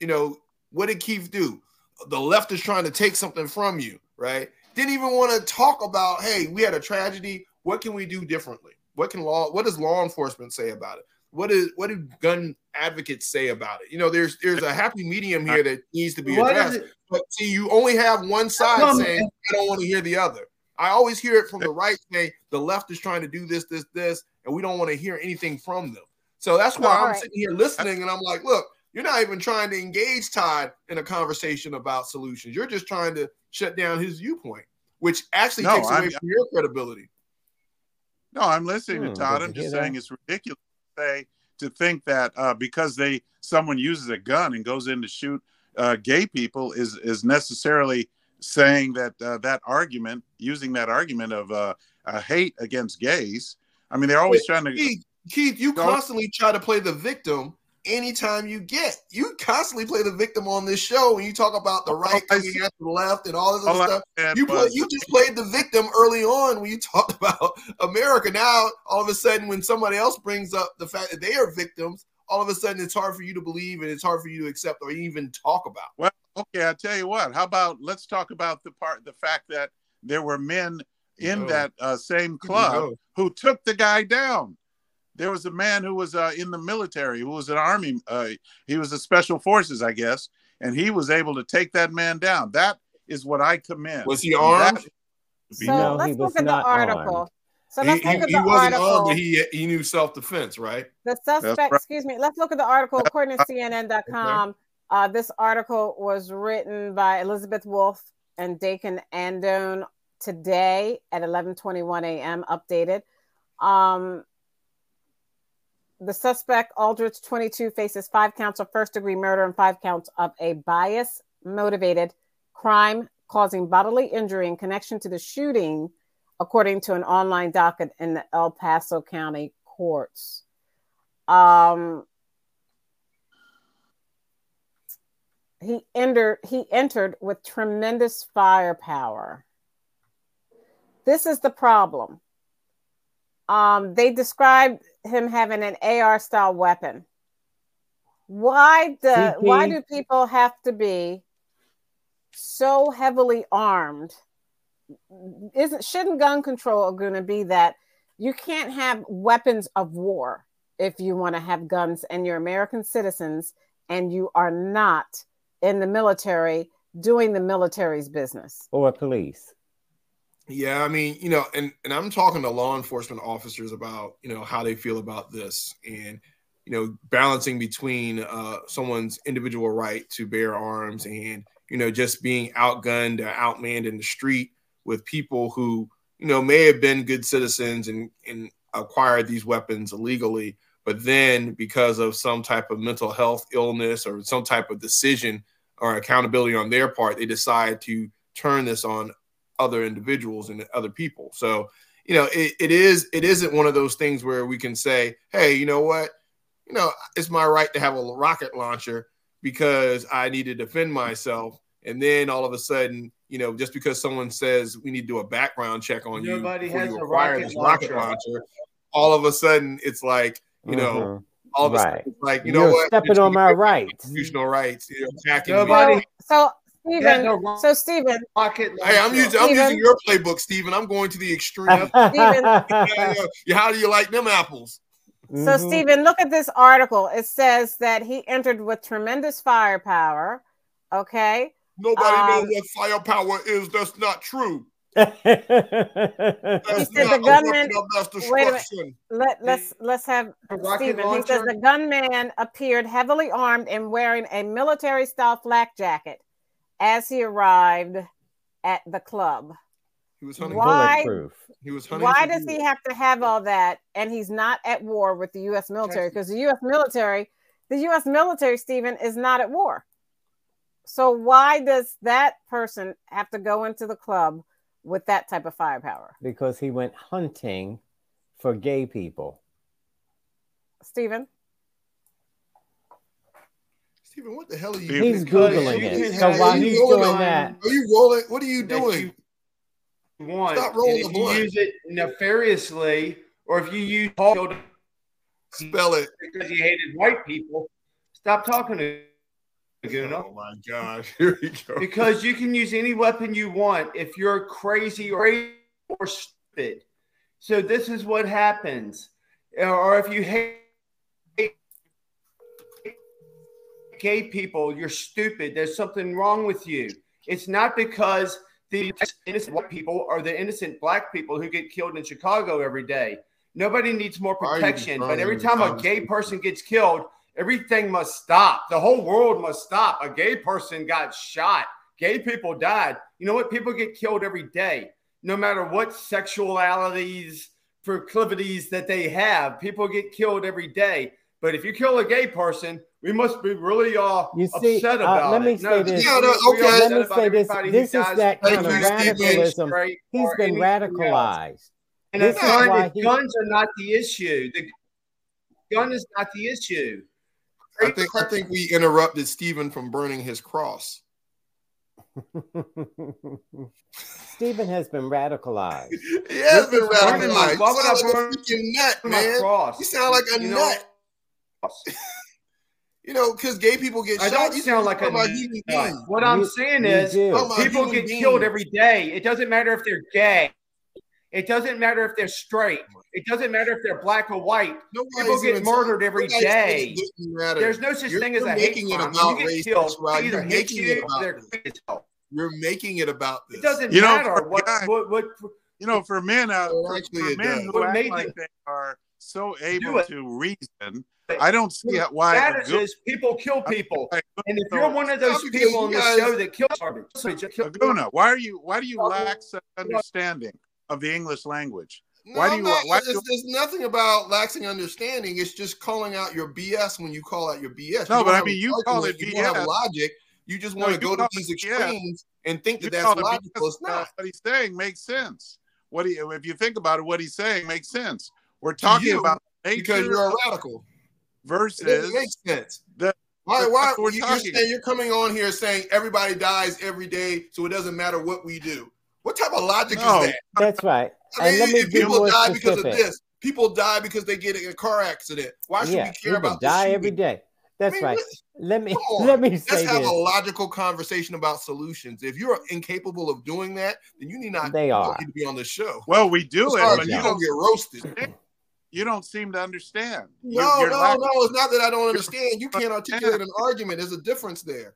you know what did Keith do? The left is trying to take something from you, right? Didn't even want to talk about, hey, we had a tragedy. What can we do differently? What can law? What does law enforcement say about it? What is what do gun advocates say about it? You know, there's there's a happy medium here that needs to be addressed. But see, you only have one side Come saying I don't want to hear the other. I always hear it from the right saying the left is trying to do this, this, this, and we don't want to hear anything from them. So that's why All I'm right. sitting here listening, and I'm like, look, you're not even trying to engage Todd in a conversation about solutions. You're just trying to shut down his viewpoint, which actually No, takes away I'm- from your credibility. No, I'm listening Hmm, to Todd. I'm just saying that? it's ridiculous to say to think that uh, because they someone uses a gun and goes in to shoot uh, gay people is is necessarily saying that uh, that argument using that argument of uh, a hate against gays. I mean, they're always trying to. Keith, Keith, you constantly try to play the victim anytime you get. You constantly play the victim on this show when you talk about the right I coming after the left and all this other I stuff. You play, you just played the victim early on when you (laughs) talked about America. Now, all of a sudden, when somebody else brings up the fact that they are victims, all of a sudden it's hard for you to believe and it's hard for you to accept or even talk about. Well, okay, I tell you what. How about let's talk about the part, the fact that there were men in No. that uh, same (laughs) club No. who took the guy down. There was a man who was uh, in the military, who was an army. Uh, he was a special forces, I guess, and he was able to take that man down. That is what I commend. Was he armed? That- So No, let's was look at the article. armed. So he, let's look he- at he the wasn't article. armed, but he he knew self defense, right? The suspect, right. excuse me, let's look at the article. According to CNN.com, uh, this article was written by Elizabeth Wolfe and Dakin Andone today at 11:21 a.m. Updated. Um, the suspect, Aldrich, 22, faces five counts of first-degree murder and five counts of a bias-motivated crime causing bodily injury in connection to the shooting, according to an online docket in the El Paso County courts. Um, he entered. He entered with tremendous firepower. This is the problem. Um, they described him having an AR style weapon. Why the CP. why do people have to be so heavily armed? Isn't shouldn't gun control going to be that you can't have weapons of war if you want to have guns and you're American citizens and you are not in the military doing the military's business. Or police. Yeah, I mean, you know, and and I'm talking to law enforcement officers about you know how they feel about this, and you know, balancing between uh, someone's individual right to bear arms and you know just being outgunned or outmanned in the street with people who you know may have been good citizens and and acquired these weapons illegally, but then because of some type of mental health illness or some type of decision or accountability on their part, they decide to turn this on other individuals and other people. So, you know, it, it is it isn't one of those things where we can say, hey, you know what, you know, it's my right to have a rocket launcher because I need to defend myself. And then all of a sudden, you know, just because someone says we need to do a background check on Nobody you before has you a acquire rocket this rocket launcher. launcher, all of a sudden it's like, you know, Mhm. all of a Right. sudden it's like, you You're know what, stepping on my rights. constitutional rights, you're attacking. Nobody- So, so He had Stephen, no so Stephen, rocket Hey, I'm launcher. using I'm using your playbook, Stephen. I'm going to the extreme. (laughs) Yeah, yeah. How do you like them apples? So, Mhm. Stephen, look at this article. It says that he entered with tremendous firepower. Okay. Nobody Um, knows what firepower is. That's not true. (laughs) That's He said not the gunman- a weapon of mass wait a minute. Let, let's let's have A Stephen. He says the gunman appeared heavily armed and wearing a military style flak jacket as he arrived at the club? He was hunting. Why- Bulletproof. He was hunting. Why does he have to have all that and he's not at war with the US military? Because the US military, the US military, Stephen, is not at war. So why does that person have to go into the club with that type of firepower? Because he went hunting for gay people. Stephen? Stephen, what the hell are you? Stephen- He's Googling you it. can So have while he's doing on- that, Are you rolling? What are you doing? you want. Stop And rolling if the you blunt. use it nefariously, or if you use it Spell it. because you hated white people, stop talking to Laguna. Oh my gosh! (laughs) Here we go. Because you can use any weapon you want if you're crazy or, or stupid. So this is what happens. Or if you hate gay people, you're stupid. There's something wrong with you. It's not because the innocent white people are the innocent black people who get killed in Chicago every day. Nobody needs more Why are you protection. But every time a gay person gets killed, everything must stop. The whole world must stop. A gay person got shot. Gay people died. You know what? People get killed every day, no matter what sexualities, proclivities that they have. People get killed every day. But if you kill a gay person, we must be really uh, You see, upset uh, about let me it. say this. Yeah, no, okay. Let me say this. This is that kind of radicalism. straight He's or been anything else. radicalized. And This the is gun, why he- guns are not the issue. The gun is not the issue. I think I think we interrupted Stephen from burning his cross. (laughs) Stephen has been radicalized. (laughs) He has been is burning my- radicalized. why would I sound like burn freaking nut, My man. cross. You sound like a You know, nut. (laughs) You know, because gay people get I shot. don't you sound like a talk nut. human beings. What I'm saying you is, do. People get beings. killed every day. It doesn't matter if they're gay. It doesn't matter if they're straight. It doesn't matter if they're black or white. Nobody's People get murdered saying- every nobody's day. it doesn't matter. There's no such You're- thing as you're a hate making it crime. about you race, get killed. that's right. Either You're making it you or about they're this. quick as hell. You're making it about this. It doesn't You know, matter for what, guys- what what You know, for men, uh, for, actually for men who What act like they are so able to reason, I don't see how- why matters good, is people kill people. like, And if so- you're one of those people on the guys- show that kills garbage, Laguna, why are you why do you lack such understanding of the English language? No, Why do you- not- why do- there's nothing about lacking understanding. It's just calling out your BS when you call out your BS. No, You but I mean, you call it You don't have BS. logic. You just No, want to go to these BS. extremes and think You that that's logical. It's not. what he's saying makes sense. What he, if you think about it, what he's saying makes sense. We're talking you, about Because you're a radical. Versus doesn't make sense. the- why? Why? we're You, are saying you're coming on here saying everybody dies every day, so it doesn't matter what we do. What type of logic No. is that? That's right. I mean, and let me if be people more die because of this, people die because they get in a car accident. Why should yeah, we care about die the every shooting? day. That's I mean, right. Let me let me Let's have this. a logical conversation about solutions. If you're incapable of doing that, then you need not. They are. to be on the show. well, we do it, but you you don't don't get roasted. (laughs) you don't seem to understand. You- No, you're no, lacking- no. It's not that I don't understand. You can't articulate an argument. There's a difference there.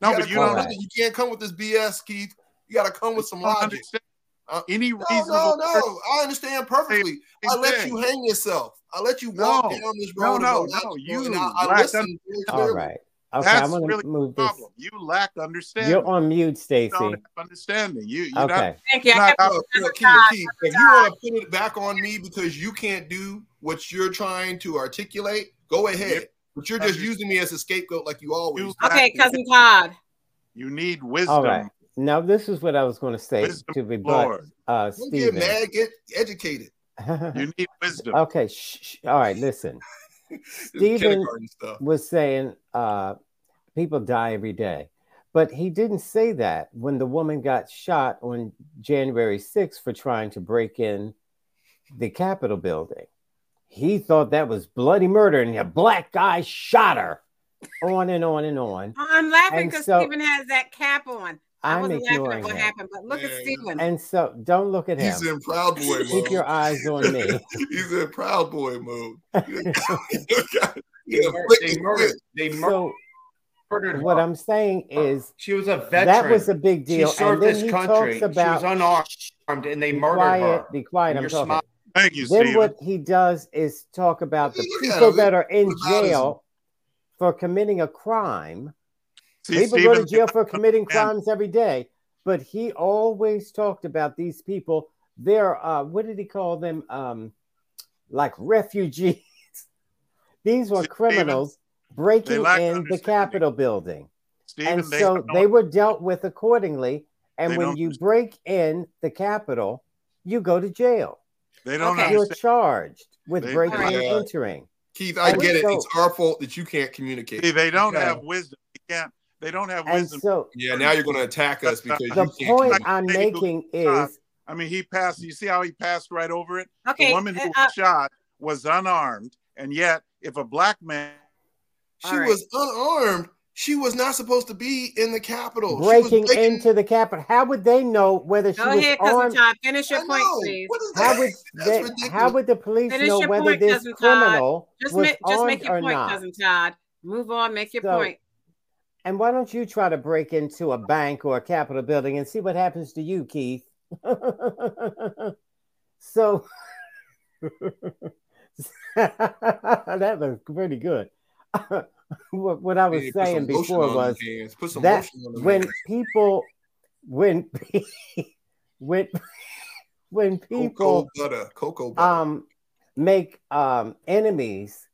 No, gotta but you don't Alright. You can't come with this BS, Keith. You got to come with some logic. understand Uh, any No, reasonable. no, no. I understand perfectly. I let you hang yourself. I let you walk No. down this road. and no, no. You I, I listen very All clearly. right. Okay, I That's want really to move this. problem. You lack understanding. You're on mute, You Stacy. don't have understanding. You, you're Okay. Thank you. Not- have- Look, look, Keith, Keith, if you want to put it back on me because you can't do what you're trying to articulate, go ahead. But you're just Under- using me as a scapegoat like you always You okay, lack- cousin Todd. You need wisdom. All right. Now this is what I was going to say Wisdom, to rebut Lord. uh, Don't get mad, get educated. (laughs) You need wisdom. okay. Shh, shh. All right. Listen. This Stephen- was saying uh, people die every day. But he didn't say that when the woman got shot on January 6th for trying to break in the Capitol building. He thought that was bloody murder, and a black guy shot her. On and on and on. I'm laughing because so- Stephen has that cap on. I I'm wasn't laughing at ignoring what him. happened, but look at Yeah. Stephen. And so don't look at him. (laughs) He's in proud boy mode. Keep your eyes on me. He's in proud boy mode. They Yeah, they murdered. They mur- So murdered. what. I'm saying is She was a veteran. that was a big deal. She deal. served and then this he country. talks She was about unarmed, and they be murdered quiet, her. be quiet. I'm talking. smiling. Thank you, Then Stephen. what he does is talk about the people that are in What about his- jail for committing a crime. See, people go to jail for committing crimes every day. but he always talked about these people. They're uh, what did he call them? Um, like refugees. (laughs) These were criminals breaking in the Capitol building. Stephen, and so they, they were dealt with accordingly. And when you break in the Capitol, you go to jail. They don't. Okay. You're charged with they, breaking and entering. Keith, I and get so, it. It's our fault that you can't communicate. See, they don't have wisdom. You can't. They don't have wisdom. So, yeah, now you're going to attack us because the point I'm making is. I mean, he passed. You see how he passed right over it. Okay. The woman who uh, was shot was unarmed, and yet, if a black man, she right. was unarmed she was not supposed to be in the Capitol. Breaking, breaking, into the Capitol. How would they know whether she Go was ahead, armed? Cousin Todd. Finish your point, please. How would they, how would the police Finish know whether point, this criminal just was make, just make your point, not? Cousin Todd. Move on. Make your so, point. And why don't you try to break into a bank or a Capitol building and see what happens to you, Keith? (laughs) so (laughs) that was pretty good. (laughs) what, what I was yeah, saying before was that when people when when when people cocoa butter, cocoa butter. um make um enemies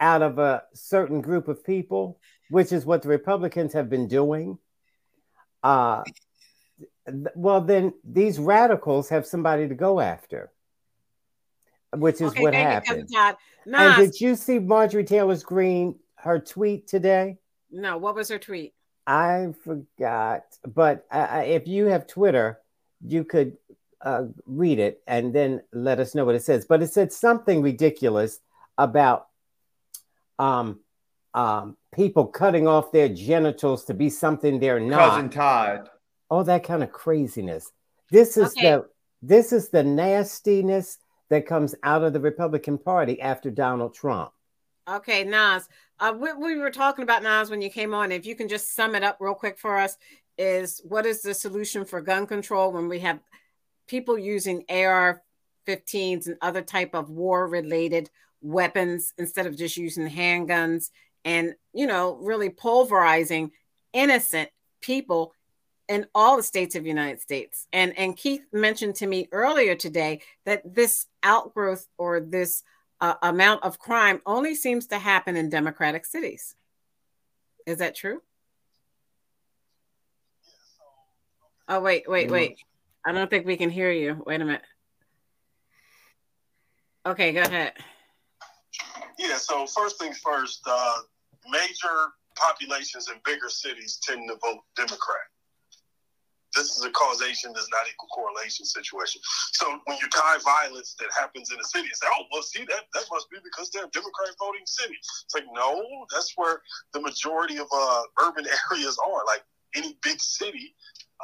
out of a certain group of people, which is what the Republicans have been doing. Uh well then these radicals have somebody to go after which is okay, what happened. And did you see Marjorie Taylor's Greene her tweet today? No, what was her tweet? I forgot, but uh, if you have Twitter, you could uh, read it and then let us know what it says. But it said something ridiculous about um, um, people cutting off their genitals to be something they're not. Cousin Todd. All that kind of craziness. This is okay. the this is the nastiness that comes out of the Republican Party after Donald Trump. Okay, Nas. Uh, what we were talking about, Nas, when you came on, if you can just sum it up real quick for us, is what is the solution for gun control when we have people using AR-15s and other type of war-related weapons instead of just using handguns and you know really pulverizing innocent people in all the states of the United States. And and Keith mentioned to me earlier today that this outgrowth or this uh, amount of crime only seems to happen in democratic cities. Is that true? Oh wait, wait, wait. I don't think we can hear you. Wait a minute. Okay, go ahead. Yeah, so first things first, uh, major populations in bigger cities tend to vote Democrat this is a causation does not equal correlation situation. So when you tie violence that happens in a city, and say, oh, well, see, that, that must be because they're a Democrat voting city. It's like, no, that's where the majority of uh, urban (laughs) areas are. Like any big city,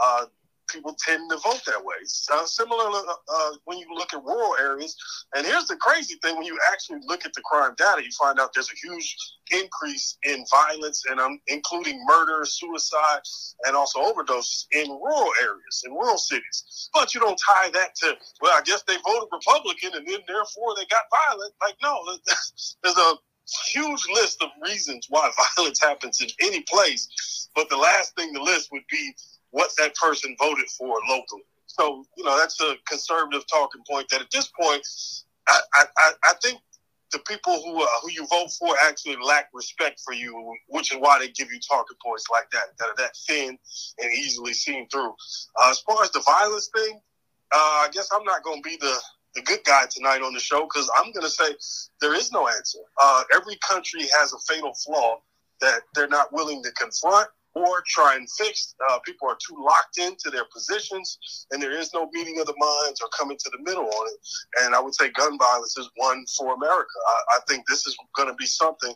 uh, people tend to vote that way. Similar uh, uh, when you look at rural areas. And here's the crazy thing: when you actually look at the crime data, you find out there's a huge increase in violence, and I'm um, including murder, suicide, and also overdoses in rural areas, in rural cities. But you don't tie that to well, I guess they voted Republican, and then therefore they got violent. Like no, (laughs) there's a huge list of reasons why (laughs) violence happens in any place. But the last thing the list would be what that person voted for locally. So, you know, that's a conservative talking point that at this point, I, I, I think the people who uh, who you vote for actually lack respect for you, which is why they give you talking points like that that are that thin and easily seen through. Uh, as far as the violence thing, uh, I guess I'm not going to be the the good guy tonight on the show because I'm going to say there is no answer. Uh, every country has a fatal flaw that they're not willing to confront or try and fix. Uh, people are too locked into their positions, and there is no meeting of the minds or coming to the middle on it. And I would say gun violence is one for America. I, I think this is going to be something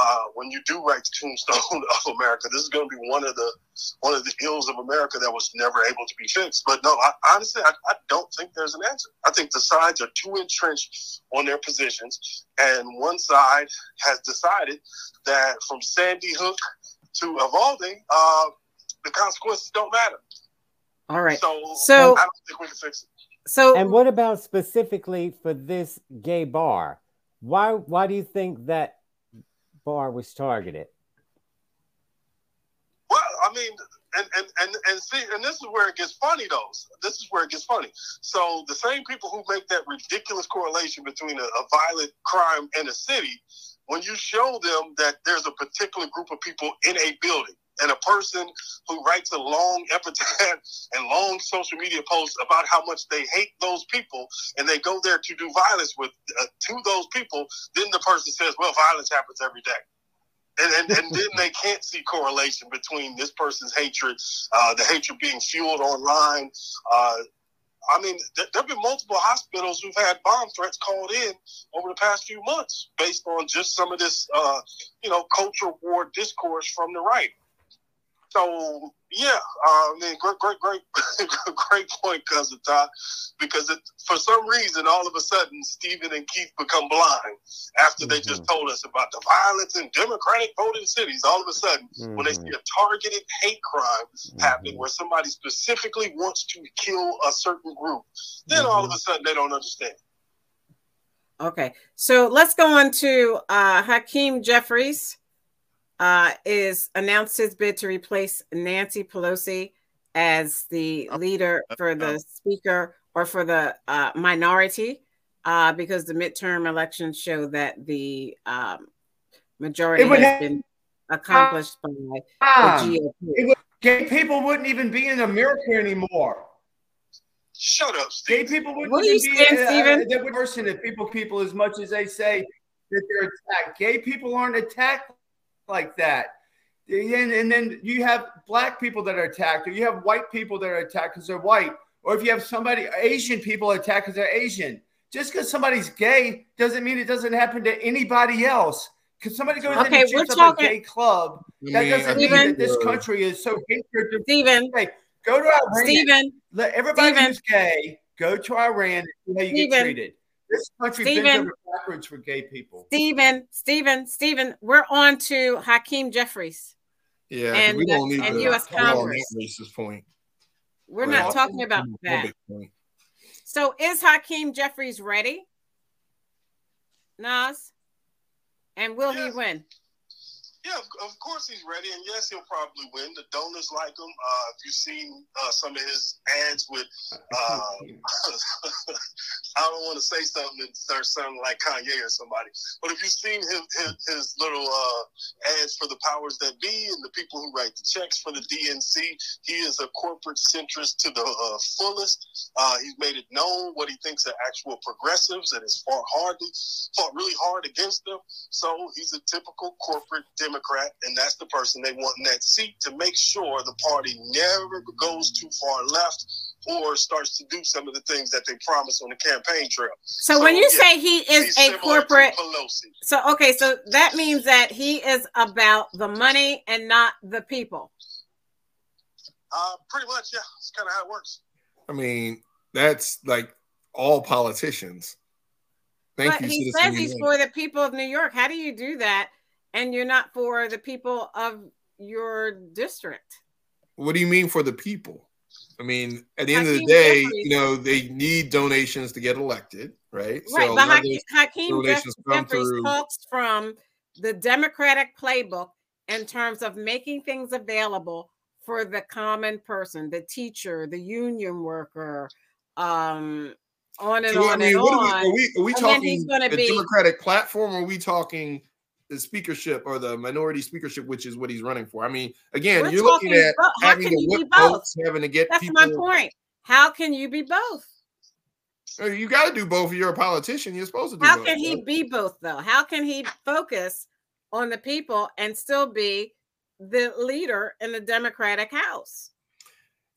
uh, when you do write the tombstone (laughs) of America. This is going to be one of the one of the ills of America that was never able to be fixed. But no, I, honestly, I, I don't think there's an answer. I think the sides are too entrenched on their positions, and one side has decided that from Sandy Hook to evolving, uh, the consequences don't matter. All right. So, so I don't think we can fix it. So, and what about specifically for this gay bar? Why why do you think that bar was targeted? Well, I mean, and, and and and see, and this is where it gets funny though. This is where it gets funny. So the same people who make that ridiculous correlation between a, a violent crime and a city, when you show them that there's a particular group of people in a building and a person who writes a long (laughs) epitaph and long social media posts about how much they hate those people and they go there to do violence with uh, to those people then the person says well violence happens every day and, and, and then they can't see correlation between this person's hatred, uh, the hatred being fueled online. Uh, I mean, th- there have been multiple hospitals who've had bomb threats called in over the past few months based on just some of this, uh, you know, culture war discourse from the right. So yeah, uh, I mean, great, great, great, (laughs) great point, cousin Todd. Because it, for some reason, all of a sudden, Stephen and Keith become blind after they just told us about the violence in Democratic voting cities. All of a sudden, when they see a targeted hate crime happening where somebody specifically wants to kill a certain group, then all of a sudden they don't understand. Okay, so let's go on to uh, Hakeem Jeffries. Uh, is announced his bid to replace Nancy Pelosi as the leader for the speaker or for the uh, minority, uh, because the midterm elections show that the um, majority has have- been accomplished by Ah, the GOP. it would, gay people wouldn't even be in America anymore. Shut up, Gay people wouldn't What are you even be saying, uh, Steven? They would person that people people as much as they say that they're attacked. Gay people aren't attacked like that. And, and then you have black people that are attacked, or you have white people that are attacked because they're white, or if you have somebody Asian people attacked because they're Asian. Just because somebody's gay doesn't mean it doesn't happen to anybody else. Because somebody goes in Okay, and shoots up talking- a gay club, I that mean, I doesn't think, mean that this country is so hatred. to- Stephen, Hey, go to Iran. Stephen, Let everybody Steven. who's gay go to Iran and see how you Steven. get treated. This country Steven. backwards for gay people. Stephen, Stephen, Stephen. We're on to Hakeem Jeffries. Yeah, And- we don't need and to US dwell on Congress. that point. We're Right. not talking about that. So is Hakeem Jeffries ready? Nas? And will Yes. he win? Yeah, of, of course he's ready, and yes, he'll probably win. The donors like him. Uh, if you've seen uh, some of his ads with, (laughs) uh, (laughs) I don't want to say something that starts sounding like Kanye or somebody, but if you've seen his his, his little uh, ads for the powers that be and the people who write the checks for the DNC, he is a corporate centrist to the uh, fullest. Uh, he's made it known what he thinks are actual progressives, and has fought hardly, fought really hard against them. So he's a typical corporate Democrat, and that's the person they want in that seat to make sure the party never goes too far left or starts to do some of the things that they promised on the campaign trail. So, when you yeah, say he is a corporate, Pelosi. so okay, so that means that he is about the money and not the people. Uh, pretty much, yeah. It's kind of how it works. I mean, that's like all politicians. Thank but you, he says he's for the people of New York. How do you do that? And you're not for the people of your district. What do you mean for the people? I mean, at the end of the day, Jeffries- you know, they need donations to get elected, right? Right, a but Hakeem, Hakeem Jeffries through- talks from the Democratic playbook in terms of making things available for the common person, the teacher, the union worker, um, on and So, on I mean, and on. are we, are we, are we And then he's talking the be- Democratic platform or are we talking the speakership or the minority speakership, which is what he's running for? I mean, again, We're you're looking at how having can to you be both? votes, having to get That's people. my point. How can you be both? You got to do both. You're a politician, you're supposed to do How both. can he right? be both though? How can he focus on the people and still be the leader in the Democratic House?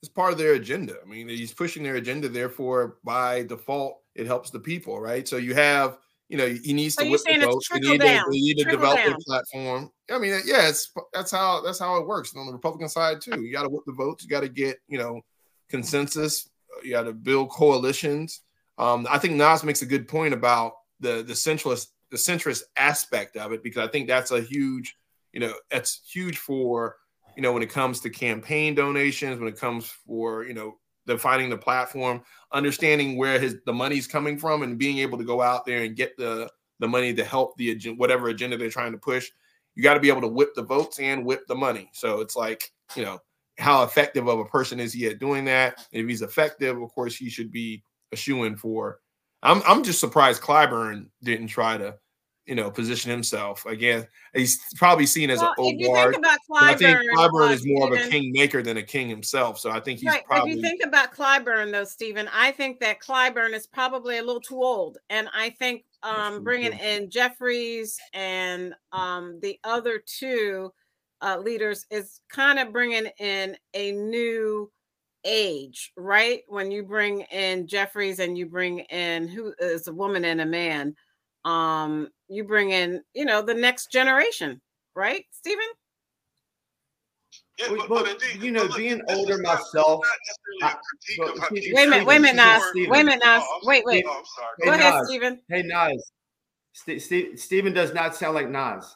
It's part of their agenda. I mean, he's pushing their agenda. Therefore, by default, it helps the people, right? So you have, you know, he needs So to whip the votes. They need, to, they need to develop their down. platform. I mean, yeah, it's that's how that's how it works. And on the Republican side too, you got to whip the votes. You got to get, you know, consensus. You got to build coalitions. Um, I think Nas makes a good point about the the centralist the centrist aspect of it because I think that's a huge, you know, that's huge for you know when it comes to campaign donations, when it comes for you know defining the platform, understanding where his the money's coming from, and being able to go out there and get the the money to help the whatever agenda they're trying to push. You got to be able to whip the votes and whip the money. So it's like you know how effective of a person is he at doing that? If he's effective, of course, he should be a shoe in for. I'm I'm just surprised Clyburn didn't try to, you know, position himself. Again, he's probably seen as Well, an old guard. think about but I think Clyburn, is more of a Stephen- king maker than a king himself. So I think he's right. probably If you think about Clyburn, though, Stephen, I think that Clyburn is probably a little too old, and I think um, bringing in Jeffries and um, the other two uh, leaders is kind of bringing in a new age, right? When you bring in Jeffries and you bring in who is a woman and a man, um, you bring in, you know, the next generation, right, Stephen? Yeah, Well, but, but indeed, you know, but look, being older not- myself, not necessarily a I- critique well, of how- Stephen, Wait a minute, wait a minute, Nas. Wait a minute, Nas. Oh, Wait, wait. Oh, I'm sorry. Hey, Go ahead, Nas. Stephen. Hey Nas, St- St- Stephen does not sound like Nas.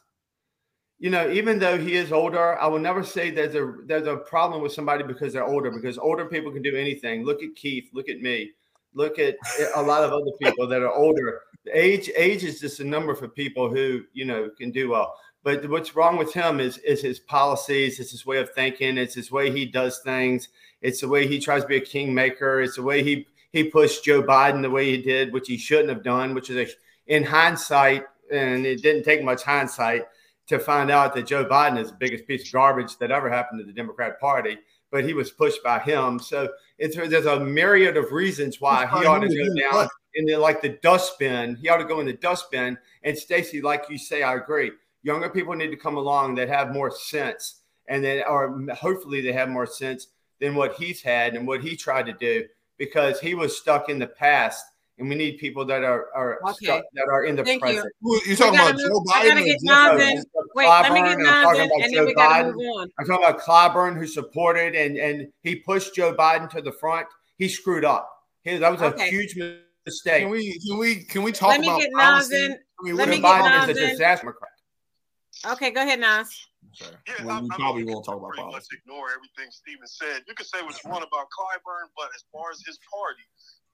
You know, even though he is older, I will never say there's a there's a problem with somebody because they're older. Because older people can do anything. Look at Keith. Look at me. Look at a lot of other people that are older. Age age is just a number for people who you know can do well. But what's wrong with him is is his policies. It's his way of thinking. It's his way he does things. It's the way he tries to be a kingmaker. It's the way he he pushed Joe Biden the way he did, which he shouldn't have done. Which is a, in hindsight, and it didn't take much hindsight to find out that Joe Biden is the biggest piece of garbage that ever happened to the Democrat Party. But he was pushed by him. So it's there's a myriad of reasons why he ought to go down in the like the dustbin. He ought to go in the dustbin. And Stacy, like you say, I agree. Younger people need to come along that have more sense, and then or hopefully they have more sense than what he's had and what he tried to do because he was stuck in the past. And we need people that are are Okay. stuck, that are in the Thank present. you We talking gotta about Joe move- I Biden? gotta get Jeff- Nas in. Wait, let me get I'm talking about and Joe then we gotta Biden. move on. I'm talking about Clyburn, who supported and and he pushed Joe Biden to the front. He screwed up. He, that was a huge mistake. Can we can we can we talk Let me about get Nas in. I mean, let me get Nas is a in. disaster. Okay, go ahead, Nas. Sorry. Yeah, we, I- we I probably mean, won't talk about pretty policy. much ignore everything Steven said. You can say what you want about Clyburn, but as far as his party,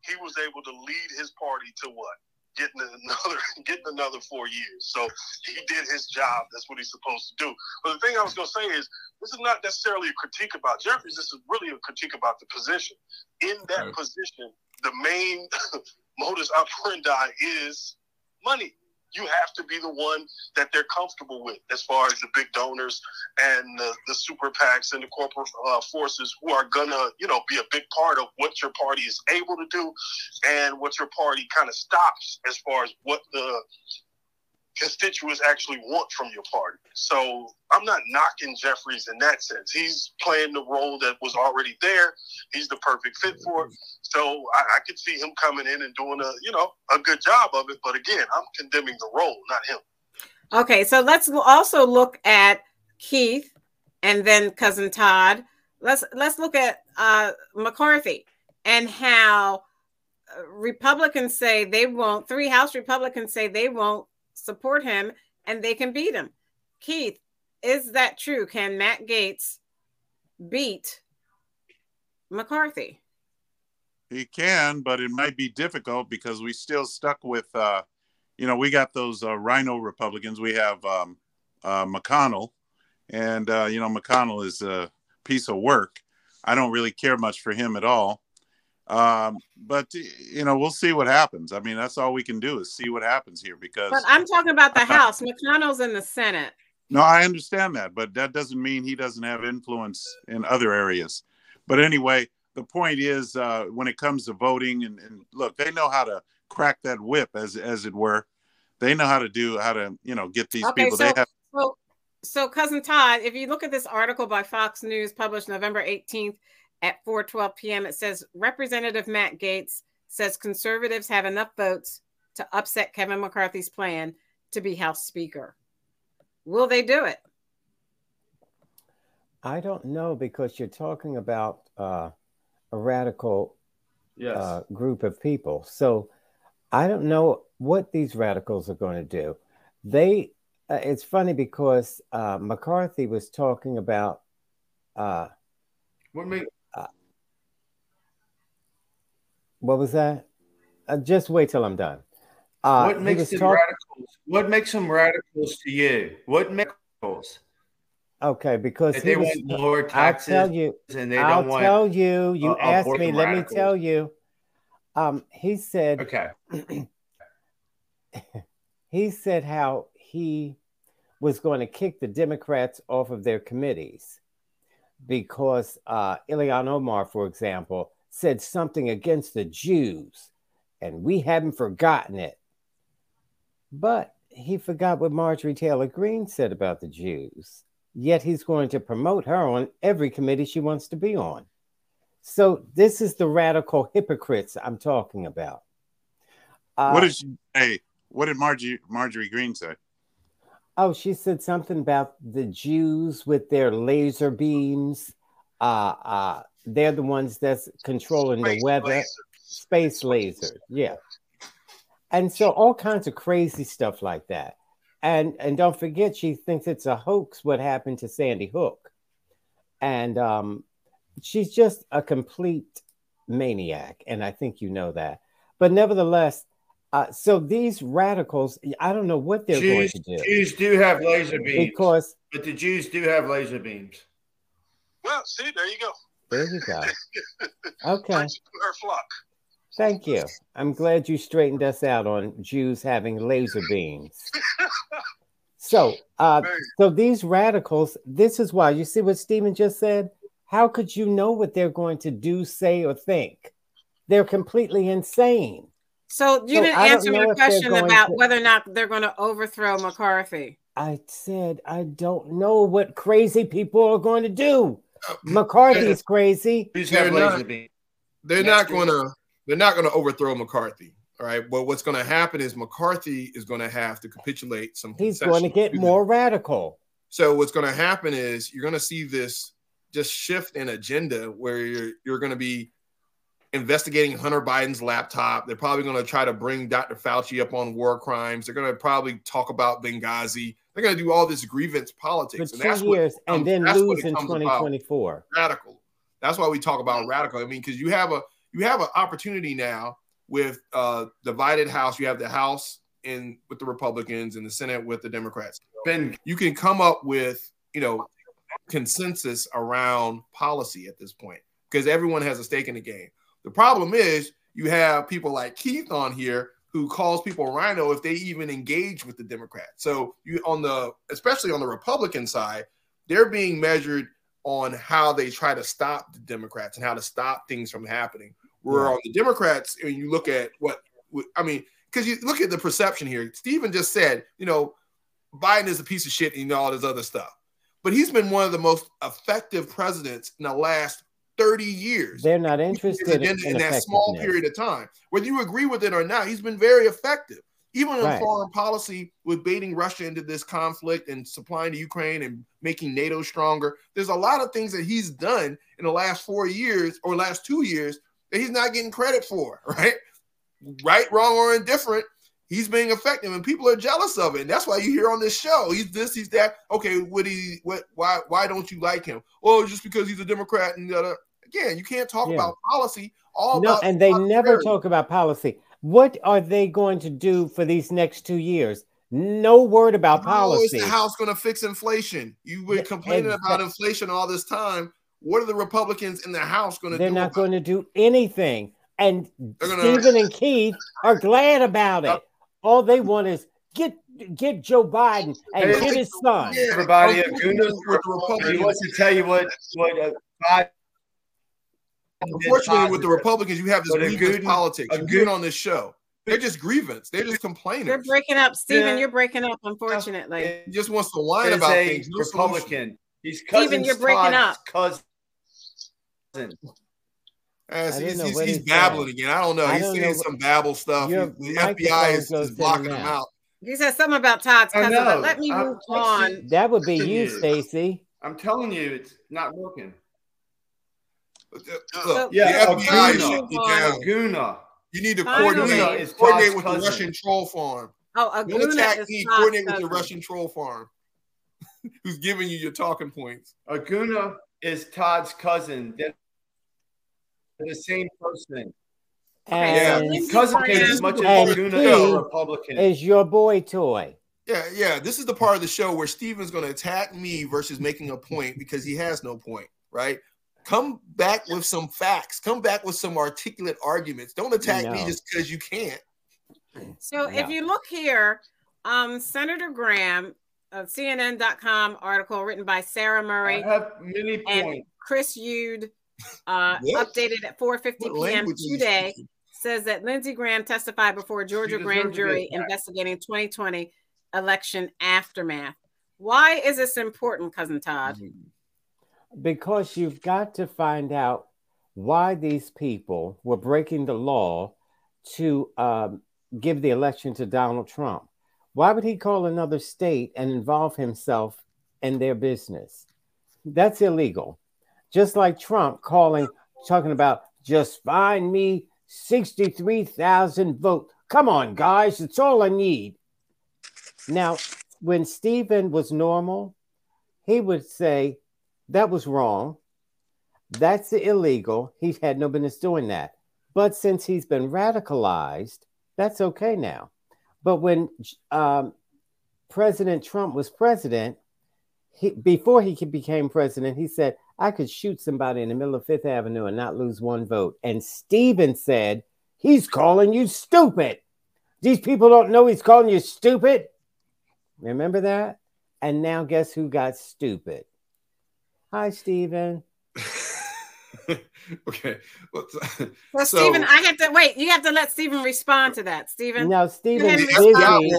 he was able to lead his party to what? Getting another (laughs) getting another four years. So he did his job. That's what he's supposed to do. But the thing I was gonna say is this is not necessarily a critique about Jeffries, this is really a critique about the position. In that Right. position, the main (laughs) modus operandi is money. You have to be the one that they're comfortable with as far as the big donors and the, the super PACs and the corporate uh, forces who are gonna, you know, be a big part of what your party is able to do and what your party kind of stops as far as what the constituents actually want from your party. So I'm not knocking Jeffries in that sense. He's playing the role that was already there. He's the perfect fit for it. So I, I could see him coming in and doing a, you know, a good job of it. But again, I'm condemning the role, not him. Okay, so let's also look at Keith and then cousin Todd. Let's let's look at uh, McCarthy and how uh, Republicans say they won't. Three House Republicans say they won't support him, and they can beat him. Keith, is that true? Can Matt Gaetz beat McCarthy? He can, but it might be difficult because we still stuck with, uh, you know, we got those uh, RINO Republicans. We have um, uh, McConnell, and uh, you know, McConnell is a piece of work. I don't really care much for him at all. Um, but you know, we'll see what happens. I mean, that's all we can do is see what happens here because. But I'm talking about the (laughs) House. McConnell's in the Senate. No, I understand that, but that doesn't mean he doesn't have influence in other areas. But anyway, the point is, uh, when it comes to voting, and, and look, they know how to crack that whip, as as it were. They know how to do how to you know get these Okay, people. so, they have so, so cousin Todd, if you look at this article by Fox News published November 18th at 4:12 p.m., it says Representative Matt Gaetz says conservatives have enough votes to upset Kevin McCarthy's plan to be House Speaker. Will they do it? I don't know because you're talking about uh, a radical Yes. uh, group of people. So I don't know what these radicals are going to do. They, uh, it's funny because uh, McCarthy was talking about. Uh, what make what was that? Uh, just wait till I'm done. Uh, what makes them talk- radicals? What makes them radicals to you? What makes them radicals? Okay, because they was, want lower I'll taxes tell you. and they I'll don't want. tell you. You uh, asked me. Let me tell you. Um, he said. Okay. (clears throat) he said how he was going to kick the Democrats off of their committees because uh, Ilhan Omar, for example, said something against the Jews, and we haven't forgotten it. But he forgot what Marjorie Taylor Greene said about the Jews. Yet he's going to promote her on every committee she wants to be on. So this is the radical hypocrites I'm talking about. Uh, what did she say? What did Marjorie Marjorie Greene say? Oh, she said something about the Jews with their laser beams. Uh, uh, they're the ones that's controlling the weather. laser. Space laser, yeah. And so all kinds of crazy stuff like that. And and don't forget, she thinks it's a hoax what happened to Sandy Hook. And um, she's just a complete maniac, and I think you know that. But nevertheless, uh, so these radicals, I don't know what they're Jews, going to do Jews do have laser beams, because but the Jews do have laser beams. Well, see, there you go. There you go. (laughs) Okay, her flock. thank you. I'm glad you straightened us out on Jews having laser beams. (laughs) So, uh, so these radicals, this is why you see what Stephen just said. How could you know what they're going to do, say, or think? They're completely insane. So you So didn't answer my question about to- whether or not they're going to overthrow McCarthy. I said I don't know what crazy people are going to do. McCarthy's crazy. Jews They're not- They're not going to. They're not going to overthrow McCarthy. All right. But what's going to happen is McCarthy is going to have to capitulate some. He's going to get the- more radical. So what's going to happen is you're going to see this just shift in agenda where you're you're going to be investigating Hunter Biden's laptop. They're probably going to try to bring Dr. Fauci up on war crimes. They're going to probably talk about Benghazi. They're going to do all this grievance for politics, two and that's what and comes- then lose in comes about. 2024. radical. That's why we talk about radical. I mean, because you have a you have an opportunity now with uh divided House. You have the House in with the Republicans and the Senate with the Democrats. Then You can come up with you know consensus around policy at this point because everyone has a stake in the game. The problem is you have people like Keith on here who calls people RINO if they even engage with the Democrats. So you on the especially on the Republican side, they're being measured on how they try to stop the Democrats and how to stop things from happening. Where Yeah. on the Democrats, and you look at what I mean, because you look at the perception here. Stephen just said, you know, Biden is a piece of shit and all this other stuff, but he's been one of the most effective presidents in the last 30 years They're not interested in, agenda in that small period of time. Whether you agree with it or not, he's been very effective. Even in Right. foreign policy, with baiting Russia into this conflict and supplying to Ukraine and making NATO stronger, there's a lot of things that he's done in the last four years or last two years that he's not getting credit for, (laughs) right? Right, wrong, or indifferent. He's being effective, and people are jealous of it. And that's why you hear on this show, he's this, he's that. Okay, what he, what, why, why don't you like him? Oh, just because he's a Democrat and the other. Again, you can't talk Yeah. about policy all No, about and they never prosperity. talk about policy. What are they going to do for these next two years? No word about How is policy. the House going to fix inflation? You've been Yeah, complaining about inflation all this time. What are the Republicans in the House going to do? They're not going to do anything. And gonna- Stephen and Keith are glad about it. All they want is get get Joe Biden and Hey, get his son. Everybody, unfortunately, Aguna, with the he Republicans, wants to tell you what what uh, Biden unfortunately, with the Republicans, you have this But a grievance good- politics. a You good- do on this show. They're just grievance. They're just complaining. You're breaking up, Stephen. Yeah. You're breaking up, oh, unfortunately. He just wants to whine is about a things. No solution. Republican. He's cousin Stephen, you're breaking Todd's up. cousin. As ah, he's, he's, he's he's babbling saying. again. I don't know. I He's don't saying know. some babble stuff. Your the FBI is, goes is blocking him out. He said something about Todd's cousin, but let me I'm move on. That would be you, you. Stacy. I'm telling you, it's not working. Look, Yeah, the FBI is Aguna. shutting you down. Aguna. You need to coordinate, is coordinate Todd's with the. Russian troll farm. Oh, Don't Aguna attack is me. Todd's Coordinate with the. Russian troll farm, (laughs) who's giving you your talking points. Aguna is Todd's cousin. They're the same person. Okay, And Lindsey Cousin Graham- is as much as Aguna is a Republican. is your boy toy. Yeah, yeah. This is the part of the show where Steven's going to attack me versus making a point because he has no point, right? Come back with some facts. Come back with some articulate arguments. Don't attack no. me just because you can't. So no. if you look here, um, Senator Graham, a CNN.com article written by Sara Murray and Chris Yude, uh, (laughs) updated at 4:50 p.m. today, says that Lindsey Graham testified before a Georgia grand jury investigating 2020 election aftermath. Why is this important, cousin Todd? Mm-hmm. Because you've got to find out why these people were breaking the law to um, give the election to Donald Trump. Why would he call another state and involve himself in their business? That's illegal. Just like Trump calling, talking about just find me 63,000 votes. Come on, guys, it's all I need. Now, when Stephen was normal, he would say that was wrong. That's illegal. He had no business doing that. But since he's been radicalized, that's okay now. But when um, President Trump was president, he, before he became president, he said, I could shoot somebody in the middle of Fifth Avenue and not lose one vote. And Stephen said, He's calling you stupid. These people don't know he's calling you stupid. Remember that? And now guess who got stupid? Hi, Stephen. (laughs) okay. Well, (laughs) so, Stephen, I have to wait. You have to let Stephen respond to that, Stephen. No, Stephen's busy.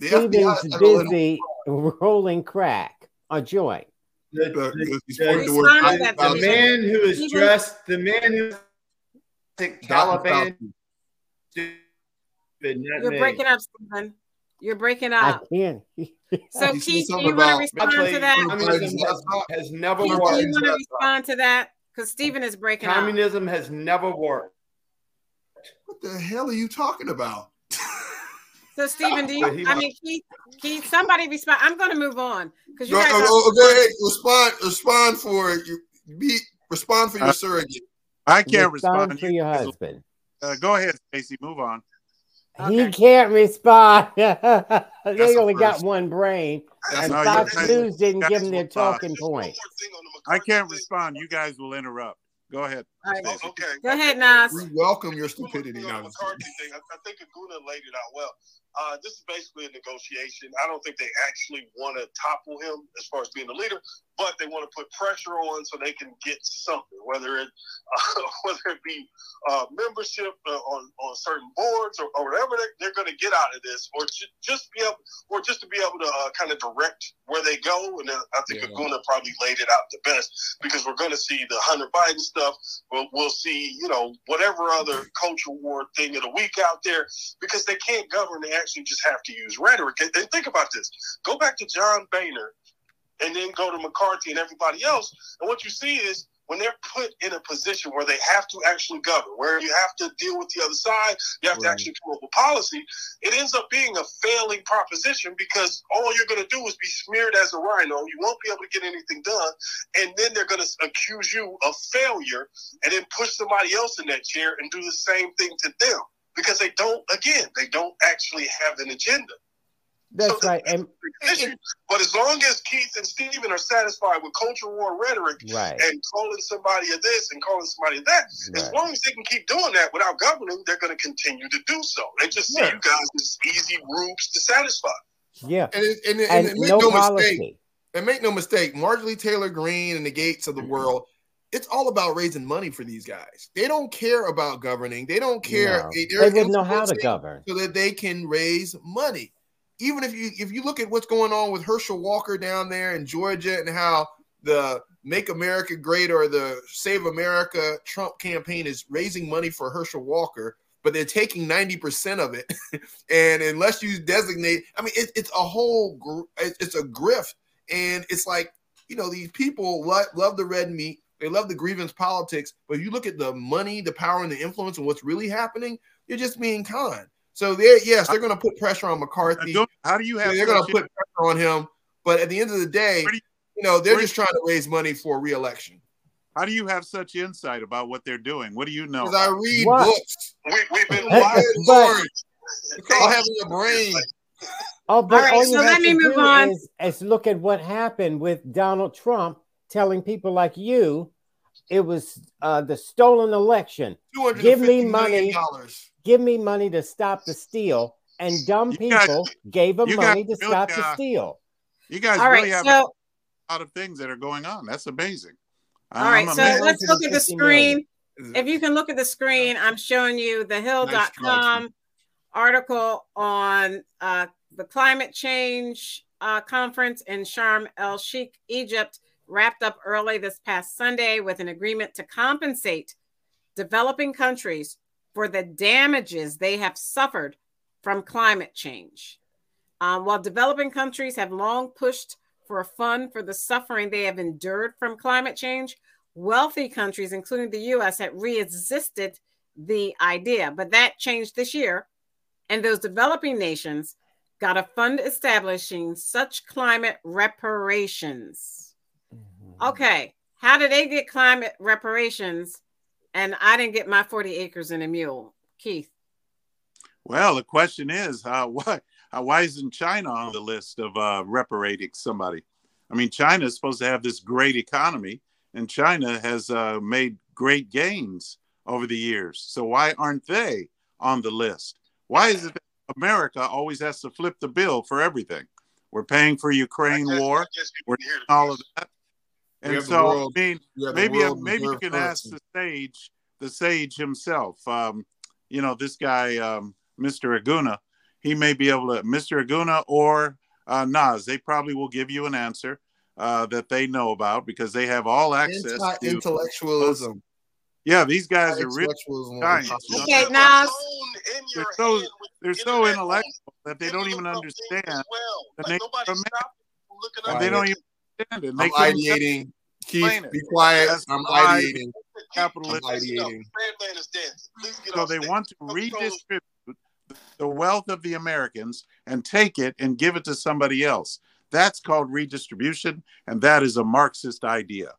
Stephen's busy rolling crack a joint. The, the, the, the man who is dressed, the man who Taliban. You're breaking up, Stephen. You're breaking up. (laughs) I can. so, Keith, do you want to respond to that? Has never Keith, worked. Do you want to respond to that? Because Stephen is breaking up. Communism up. has never worked. What the hell are you talking about? So, Stephen, do you? (laughs) I mean, Keith, Keith, somebody respond. I'm going to move on because you go, guys. Go, go, go ahead, respond. Respond for you. Be respond for your uh, surrogate. I can't respond, respond for your husband. Uh, go ahead, Stacy. Move on. Okay. He can't respond. (laughs) they only got one brain. That's and Fox News didn't give him their talking point. I can't respond. You guys will interrupt. Go ahead. Right. okay. Go ahead, Nas. We welcome your stupidity. Now, McCarthy thing. I, I think Aguna laid it out well. Uh, this is basically a negotiation. I don't think they actually want to topple him as far as being the leader, but they want to put pressure on so they can get something, whether it uh, (laughs) whether it be uh, membership uh, on on certain boards or, or whatever they're, they're going to get out of this, or ju- just be able, or just to be able to uh, kind of direct where they go. And I think yeah. Aguna probably laid it out the best because we're going to see the Hunter Biden stuff. We'll, we'll see, you know, whatever other culture war thing of the week out there because they can't govern. They actually just have to use rhetoric. And, and think about this. Go back to John Boehner and then go to McCarthy and everybody else. And what you see is when they're put in a position where they have to actually govern, where you have to deal with the other side, you have right. to actually come up with policy, it ends up being a failing proposition because all you're going to do is be smeared as a RINO. You won't be able to get anything done. And then they're going to accuse you of failure and then push somebody else in that chair and do the same thing to them because they don't, again, they don't actually have an agenda. That's so right. And, but as long as Keith and Stephen are satisfied with culture war rhetoric right. and calling somebody of this and calling somebody of that, right. as long as they can keep doing that without governing, they're going to continue to do so. They just see you guys as easy rubes to satisfy. Yeah. And, it, and, and, and make no, no mistake. And make no mistake, Marjorie Taylor Greene and the Gaetz of the mm-hmm. world, it's all about raising money for these guys. They don't care about governing. They don't care. No. They wouldn't know how to govern. So that they can raise money even if you if you look at what's going on with Herschel Walker down there in Georgia and how the Make America Great or the Save America Trump campaign is raising money for Herschel Walker, but they're taking 90% of it. (laughs) and unless you designate, I mean, it, it's a whole, it's a grift. And it's like, you know, these people love, love the red meat. They love the grievance politics. But if you look at the money, the power, and the influence and what's really happening, you're just being kind. So they're yes, they're going to put pressure on McCarthy. How do you have? They're going to put pressure on him, but at the end of the day, you, you, know, they're just trying to raise money for reelection. How do you have such insight about what they're doing? What do you know? Because I read what? books. We, have been wired Lord. It's called having a brain. Oh, but All right, all so let me move on. Is, is look at what happened with Donald Trump telling people like you it was uh, the stolen election. Give me money. Give me money to stop the steal, and dumb You guys- people gave him money to really, stop the uh, steal. You guys All right, really have so a lot of things that are going on. That's amazing. all right, I'm so amazed. let's look at the 150 million. screen. If you can look at the screen, I'm showing you the hill.com article on uh, the climate change uh, conference in Sharm el Sheikh, Egypt, wrapped up early this past Sunday with an agreement to compensate developing countries for the damages they have suffered from climate change. Um, while developing countries have long pushed for a fund for the suffering they have endured from climate change, wealthy countries, including the US, had resisted the idea. But that changed this year, and those developing nations got a fund establishing such climate reparations. Okay, how did they get climate reparations? And I didn't get my 40 acres and a mule. Keith. Well, the question is, uh, (laughs) why uh, why isn't China on the list of uh, reparating somebody? I mean, China is supposed to have this great economy, and China has uh, made great gains over the years. So why aren't they on the list? Why is it that America always has to flip the bill for everything? We're paying for Ukraine I guess- war, I guess we we're didn't doing all of that, We and so world- I mean, We have the maybe maybe you reserve can ask the sage the sage himself um, you know this guy um, mr aguna he may be able to mr aguna or uh, nas they probably will give you an answer uh, that they know about because they have all access to Anti-intellectualism. yeah these guys are really Intellectualism. Okay, You Nas. phone in your They're so- they're so internet on intellectual that they don't even look up things understand well. the Like, nature nobody's of man. from looking up they don't even understand it I'm ideating. Keith, be quiet. That's I'm ideating. capitalism. I'm ideating. Sandman is dancing. Please get so they want to redistribute the wealth of the Americans and take it and give it to somebody else. That's called redistribution, and that is a Marxist idea.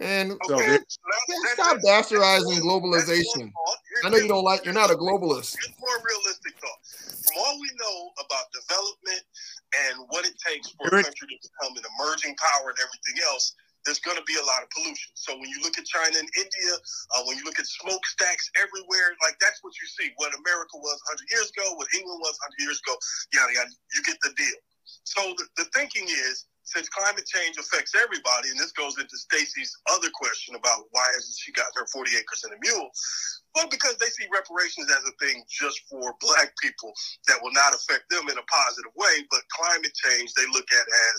And So Okay, they- so that- Yeah, that- stop bastardizing globalization. one thought. Here's- I know you don't like. You're not a globalist. Here's more realistic thought. From all we know about development and what it takes for a country to become an emerging power and everything else, there's going to be a lot of pollution. So when you look at China and India, uh, when you look at smokestacks everywhere, like that's what you see. What America was 100 years ago, what England was 100 years ago, yada yada. You get the deal. So the, the thinking is, since climate change affects everybody, and this goes into Stacy's other question about why hasn't she got her 40 acres and a mule? Well, because they see reparations as a thing just for black people that will not affect them in a positive way, but climate change they look at as,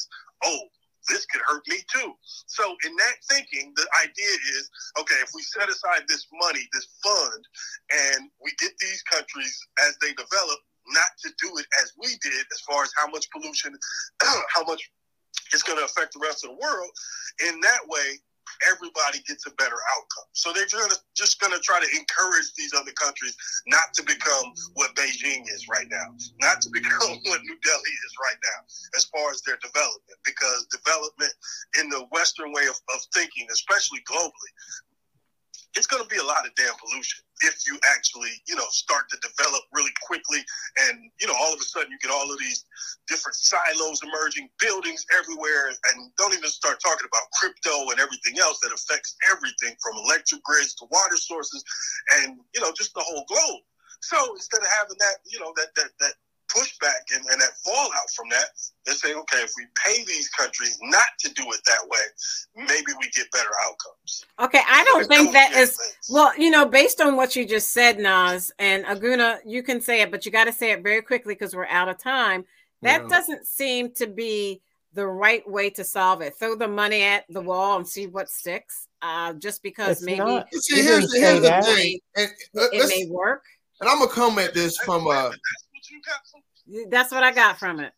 oh, this could hurt me too. So in that thinking, the idea is, okay, if we set aside this money, this fund, and we get these countries as they develop, not to do it as we did, as far as how much pollution, (clears throat) how much it's going to affect the rest of the world. In that way, everybody gets a better outcome. So they're gonna, just going to try to encourage these other countries not to become what Beijing is right now, not to (laughs) become what New Delhi is right now, as far as their development. Because development in the Western way of, of thinking, especially globally, it's going to be a lot of damn pollution if you actually, you know, start to develop really quickly, and you know, all of a sudden you get all of these different silos emerging, buildings everywhere, and don't even start talking about crypto and everything else that affects everything from electric grids to water sources, and you know, just the whole globe. So instead of having that, you know, that that that pushback and, and that fallout from that, they say, okay, if we pay these countries not to do it that way, maybe we get better outcomes. Okay, I don't think no that good is things. well, you know, based on what you just said, Nas and Aguna, you can say it, but you got to say it very quickly because we're out of time. That Yeah. doesn't seem to be the right way to solve it. Throw the money at the wall and see what sticks. Uh, just because It's maybe not. See, here's, here's the thing, and, uh, it may work. and I'm gonna come at this from uh, That's what you got from That's what I got from it.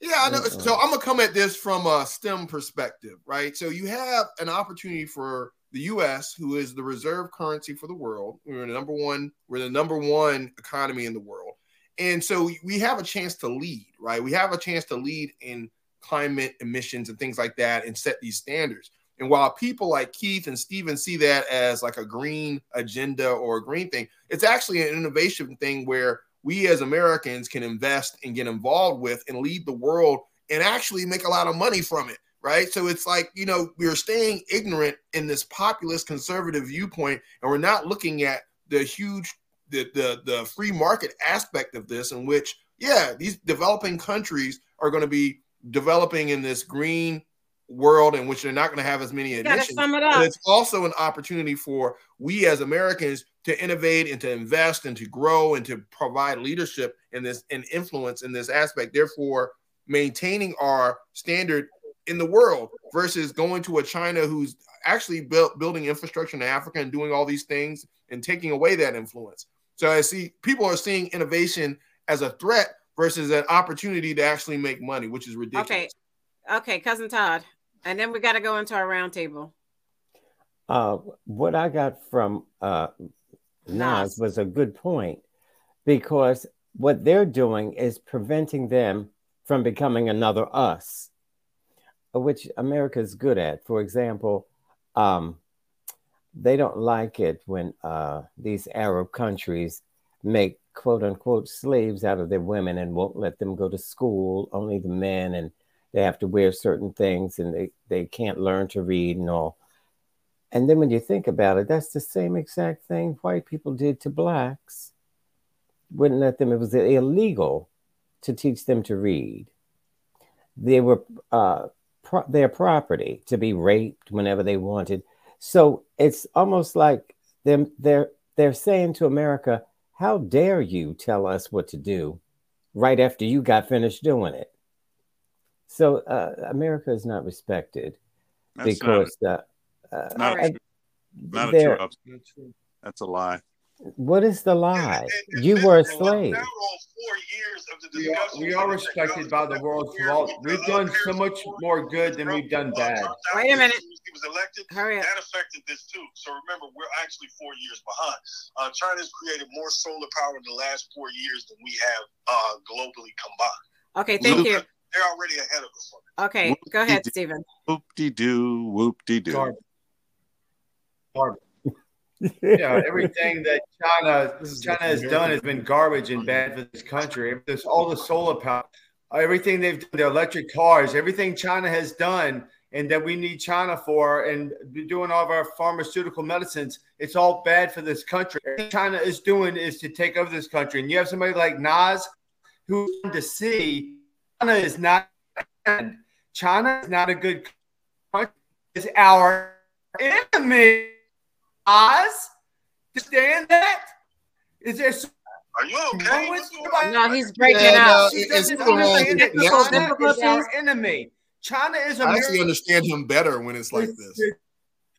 Yeah, I know. Mm-mm. So I'm gonna come at this from a STEM perspective, right? So you have an opportunity for the U.S., who is the reserve currency for the world. We're the number one. We're the number one economy in the world, and so we have a chance to lead, right? We have a chance to lead in climate emissions and things like that, and set these standards. And while people like Keith and Steven see that as like a green agenda or a green thing, it's actually an innovation thing where we as Americans can invest and get involved with and lead the world and actually make a lot of money from it. Right. So it's like, you know, we're staying ignorant in this populist conservative viewpoint, and we're not looking at the huge the, the the free market aspect of this in which yeah these developing countries are going to be developing in this green world in which they're not going to have as many emissions. It But it's also an opportunity for we as Americans to innovate and to invest and to grow and to provide leadership in this and influence in this aspect. Therefore, maintaining our standard in the world versus going to a China who's actually built building infrastructure in Africa and doing all these things and taking away that influence. So I see people are seeing innovation as a threat versus an opportunity to actually make money, which is ridiculous. Okay. Okay, cousin Todd. And then we got to go into our roundtable. Uh, what I got from uh, Nas was a good point because what they're doing is preventing them from becoming another us, which America is good at. For example, um, they don't like it when uh, these Arab countries make quote unquote slaves out of their women and won't let them go to school, only the men, and they have to wear certain things and they, they can't learn to read and all. And then when you think about it, that's the same exact thing white people did to blacks. Wouldn't let them, it was illegal to teach them to read. They were uh, pro- their property to be raped whenever they wanted. So it's almost like them they're they're saying to America, how dare you tell us what to do right after you got finished doing it? So uh, America is not respected That's because uh, uh, not, not, true- not a true ups- That's a lie. what is the lie? And- and- You and were a slave. Four years of the We are, we are respected by the world. for all- We've done so much more good than we've done bad. Wait a minute. He was elected. Hurry up. That affected this too. So remember, we're actually four years behind. Uh, China's created more solar power in the last four years than we have uh, globally combined. Okay, thank you. They're already ahead of us. on it. Okay, go ahead, Stephen. Whoop de doo, whoop de doo. Garbage. (laughs) Garbage. Yeah, everything that China China has done has been garbage and bad for this country. This all the solar power, everything they've done, the electric cars, everything China has done, and that we need China for, and doing all of our pharmaceutical medicines. It's all bad for this country. Everything China is doing is to take over this country, and you have somebody like Nas who's to see China is not. China is not a good country. It's our enemy. Oz? Understand that? Is there some Are you okay? with? No, he's breaking Yeah, up. no, She doesn't it's wrong. understand that China is our enemy. China is I actually understand him better when it's like the- this. the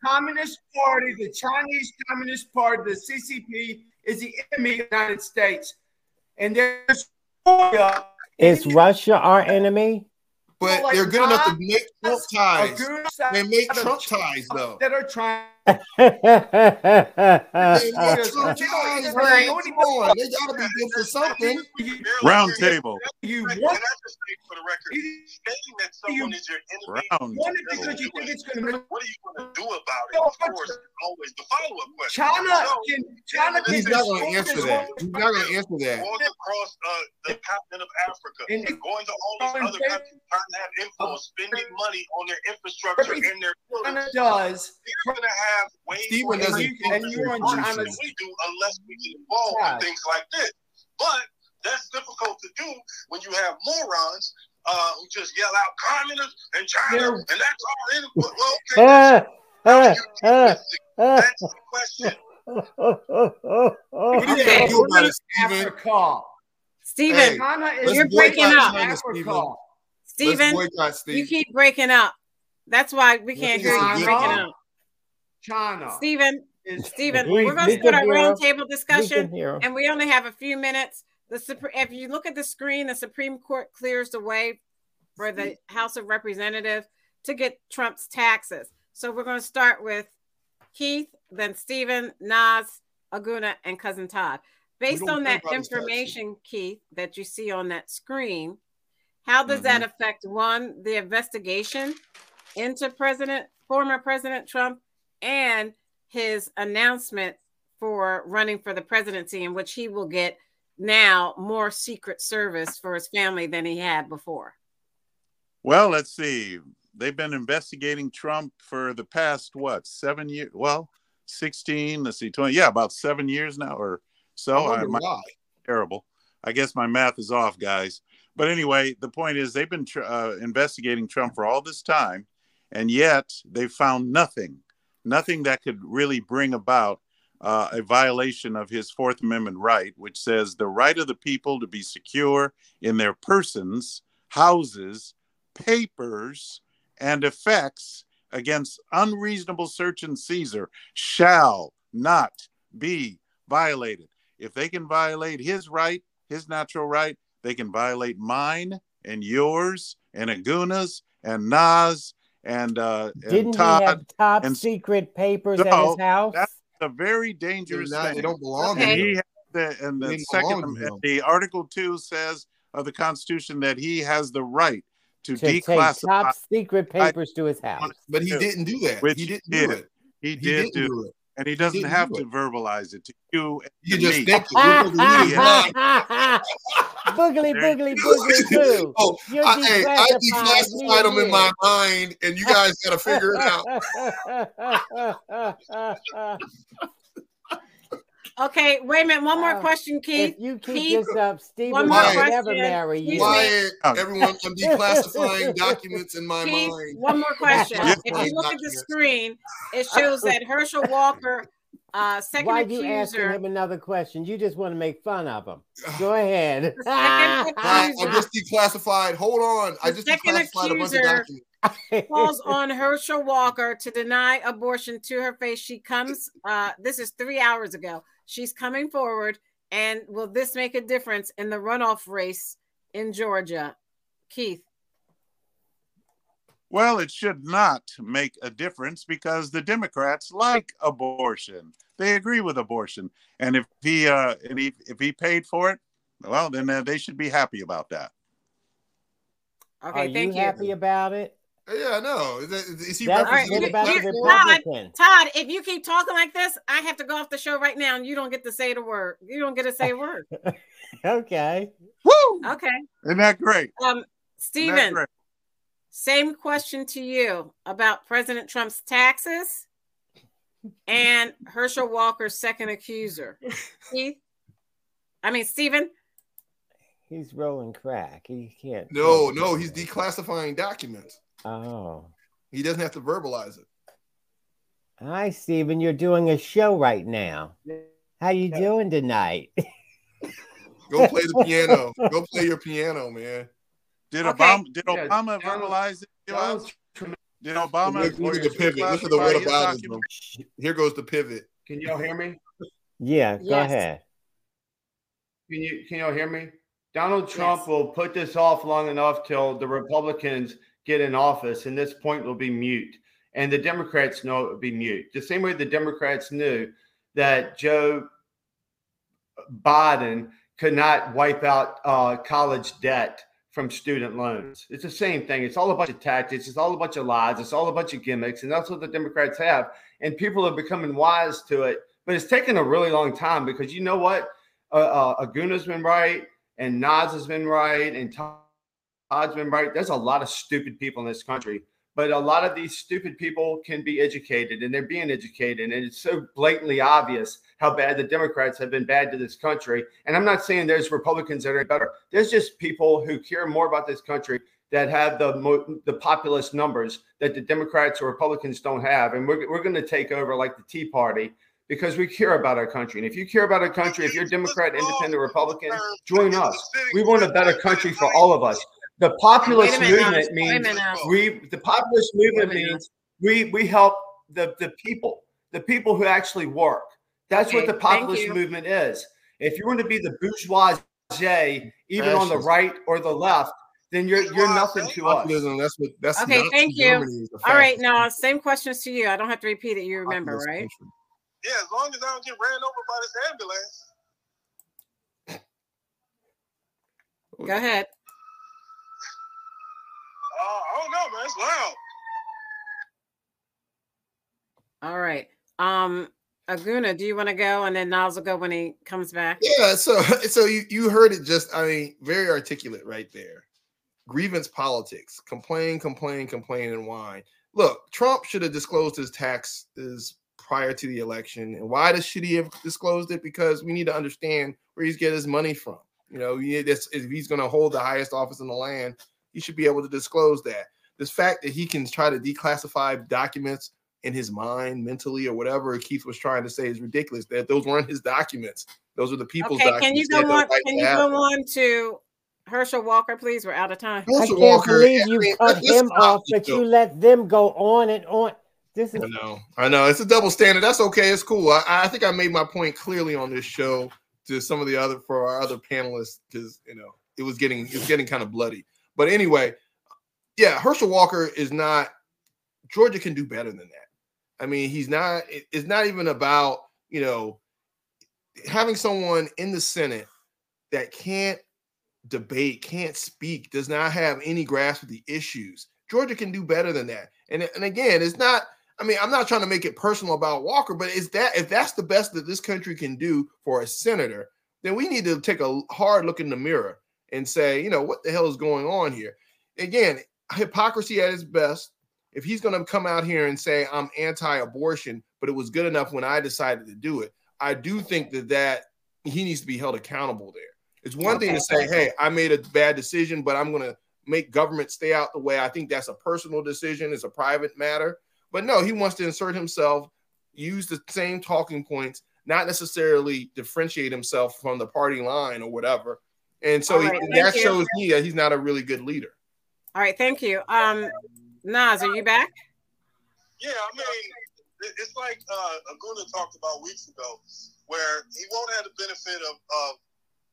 Communist Party, the Chinese Communist Party, the CCP is the enemy of the United States. And there's Is Russia our enemy? But like they're good enough to make Trump ties. They make Trump ties though. that are trying They make Trump you know, ties, it's man. like- Come on, they gotta be good for something. Round table. you want just say for the record, stating that someone is your enemy, Round want it table. because you think it's going to what are you going to do about it? Of course, always the follow-up question. China So, can China can He's not gonna answer that. He's not gonna answer that. going across uh, the continent of Africa, And- going to all these and- other countries, trying to have influence, spending money on their infrastructure and their China does. We're going to have way Stephen more doesn't and you're on than China's we do unless we get involved side. in things like this. But that's difficult to do when you have morons uh, who just yell out communist and China, They're- and that's our enemy. Well, okay, (laughs) that's, ah. (laughs) that's the question. What are you Okay. gonna do about it, Stephen? Hey, China You're breaking up. China, Stephen. Africa. Let's Stephen, boycott you keep breaking up. That's why we can't hear some you good breaking up. China Stephen, Stephen, We- we're going to start our roundtable discussion. can hear him. and we only have a few minutes. The Supre- if you look at the screen, the Supreme Court clears the way for the House of Representatives to get Trump's taxes. So we're going to start with Keith, then Stephen, Nas, Aguna, and Cousin Todd. Based on that taxes. information, Keith, that you see on that screen, how does that mm-hmm. affect one the investigation into President former President Trump and his announcement for running for the presidency, in which he will get now more Secret Service for his family than he had before? Well, let's see. They've been investigating Trump for the past what seven years? Well, sixteen. Let's see, twenty. Yeah, about seven years now, or so. I I, my, why. terrible. I guess my math is off, guys. But anyway, the point is they've been tr- uh, investigating Trump for all this time, and yet they found nothing, nothing that could really bring about uh, a violation of his Fourth Amendment right, which says the right of the people to be secure in their persons, houses, papers, and effects against unreasonable search and seizure shall not be violated. If they can violate his right, his natural right, they can violate mine and yours and Aguna's and Nas and uh and Didn't Todd. he have top and- secret papers at his house? that's a very dangerous They're not- thing. they don't belong Okay. And there. he has the and the second and the Article Two says of the Constitution that he has the right to, to take declassify. top secret papers to his house. But he didn't do that. Which he didn't he do it. He He did didn't do, do it. And he doesn't didn't have do to it. verbalize it to you. And You to just me. think (laughs) it. You're supposed to read his (laughs) mind. boogly boogly boogly (laughs) too. Oh, You're I, hey, I declassified, declassified them in my mind, and you guys got to figure it out. Okay, wait a minute. One more Wow. question, Keith. if you keep Keith, this up, Stephen one more will never question. marry you. Excuse Oh. everyone. I'm declassifying documents in my Keith, mind. one more question. If you look at the screen, it shows that Herschel Walker, uh, second Why you asking him another question? You just want to make fun of him. Go ahead. second I, I accuser. just declassified. Hold on. I just second declassified a bunch of documents. Calls (laughs) on Herschel Walker to deny abortion to her face. She comes, uh, this is three hours ago. She's coming forward. And will this make a difference in the runoff race in Georgia? Keith. Well, it should not make a difference because the Democrats like abortion. They agree with abortion, and if he uh, and he, if he paid for it, well, then uh, they should be happy about that. Okay, Are you thank you. happy about it? Yeah, no. Is, that, is he That's right, you- representing? about the you- Republican. Todd, if you keep talking like this, I have to go off the show right now and you don't get to say the word. You don't get to say a word. (laughs) Okay. Woo! Okay. Isn't that great? Um, Isn't Stephen, great? same question to you about President Trump's taxes and Herschel Walker's second accuser. Keith? I mean, Stephen? He's rolling crack. He can't. No, no. He's declassifying documents. Oh. He doesn't have to verbalize it. Hi, Stephen. You're doing a show right now. How you doing tonight? (laughs) Go play the piano. (laughs) Go play your piano, man. Did Okay. Obama did Yeah, Obama Donald- verbalize it? to Donald Did Obama? Look, look at the pivot. Look at the declassify what his about? Here goes the pivot. Can y'all hear me? yeah, go Yes. ahead. Can you can y'all hear me? Donald Trump Yes. will put this off long enough till the Republicans get in office, and this point will be mute. And the Democrats know it will be mute. The same way the Democrats knew that Joe Biden could not wipe out uh, college debt from student loans. It's the same thing. It's all a bunch of tactics. It's all a bunch of lies. It's all a bunch of gimmicks, and that's what the Democrats have. And people are becoming wise to it. But it's taken a really long time because you know what? Uh, uh, Aguna's been right, and Nas has been right, and Todd's been right. There's a lot of stupid people in this country, but a lot of these stupid people can be educated, and they're being educated, and it's so blatantly obvious how bad the Democrats have been bad to this country. And I'm not saying there's Republicans that are better. There's just people who care more about this country that have the mo- the populist numbers that the Democrats or Republicans don't have, and we're we're going to take over like the Tea Party because we care about our country. And if you care about our country, if you're Democrat, Independent, Republican, join us. We want a better country for all of us. The populist minute, movement Wait means we the populist movement Wait a minute. means we we help the the people, the people who actually work. That's Okay, what the populist movement is. If you want to be the bourgeoisie, even on the right or the left, then you're you're nothing to us. Populism. That's what. That's Okay, Nazi thank you. Germany is the All right, fascist- now same questions to you. I don't have to repeat it. You remember, populist right? country. Yeah, as long as I don't get ran over by this ambulance. Go ahead. Uh, I don't know, man. It's loud. All right. Um, Aguna, do you want to go? And then Niles will go when he comes back. Yeah, so (laughs) so you, you heard it just, I mean, very articulate right there. Grievance politics, complain, complain, complain, and whine. Look, Trump should have disclosed his taxes prior to the election. And why does should he have disclosed it? Because we need to understand where he's getting his money from. You know, if he's going to hold the highest office in the land, he should be able to disclose that. This fact that he can try to declassify documents in his mind, mentally, or whatever Keith was trying to say is ridiculous. That those weren't his documents; those are the people's okay, documents. Can you go on? Right can you go on to Herschel Walker, please? We're out of time. Herschel I can't Walker, believe you I mean, cut him off, but you let them go on and on. This is. I know. I know. It's a double standard. That's okay. It's cool. I, I think I made my point clearly on this show to some of the other for our other panelists because you know it was getting it's getting kind of bloody. But anyway, yeah, Herschel Walker is not. Georgia can do better than that. I mean, he's not. It's not even about you know having someone in the Senate that can't debate, can't speak, does not have any grasp of the issues. Georgia can do better than that. And and again, it's not. I mean, I'm not trying to make it personal about Walker, but is that if that's the best that this country can do for a senator, then we need to take a hard look in the mirror and say, you know, what the hell is going on here? Again, hypocrisy at its best. If he's going to come out here and say I'm anti-abortion, but it was good enough when I decided to do it, I do think that that he needs to be held accountable there. It's one okay. thing to say, "Hey, I made a bad decision, but I'm going to make government stay out the way." I think that's a personal decision; it's a private matter. But no, he wants to insert himself, use the same talking points, not necessarily differentiate himself from the party line or whatever. And so right, he, that you. shows me that he's not a really good leader. All right, thank you. Um, Nas, are you back? Yeah, I mean, it's like uh, Aguna talked about weeks ago, where he won't have the benefit of, of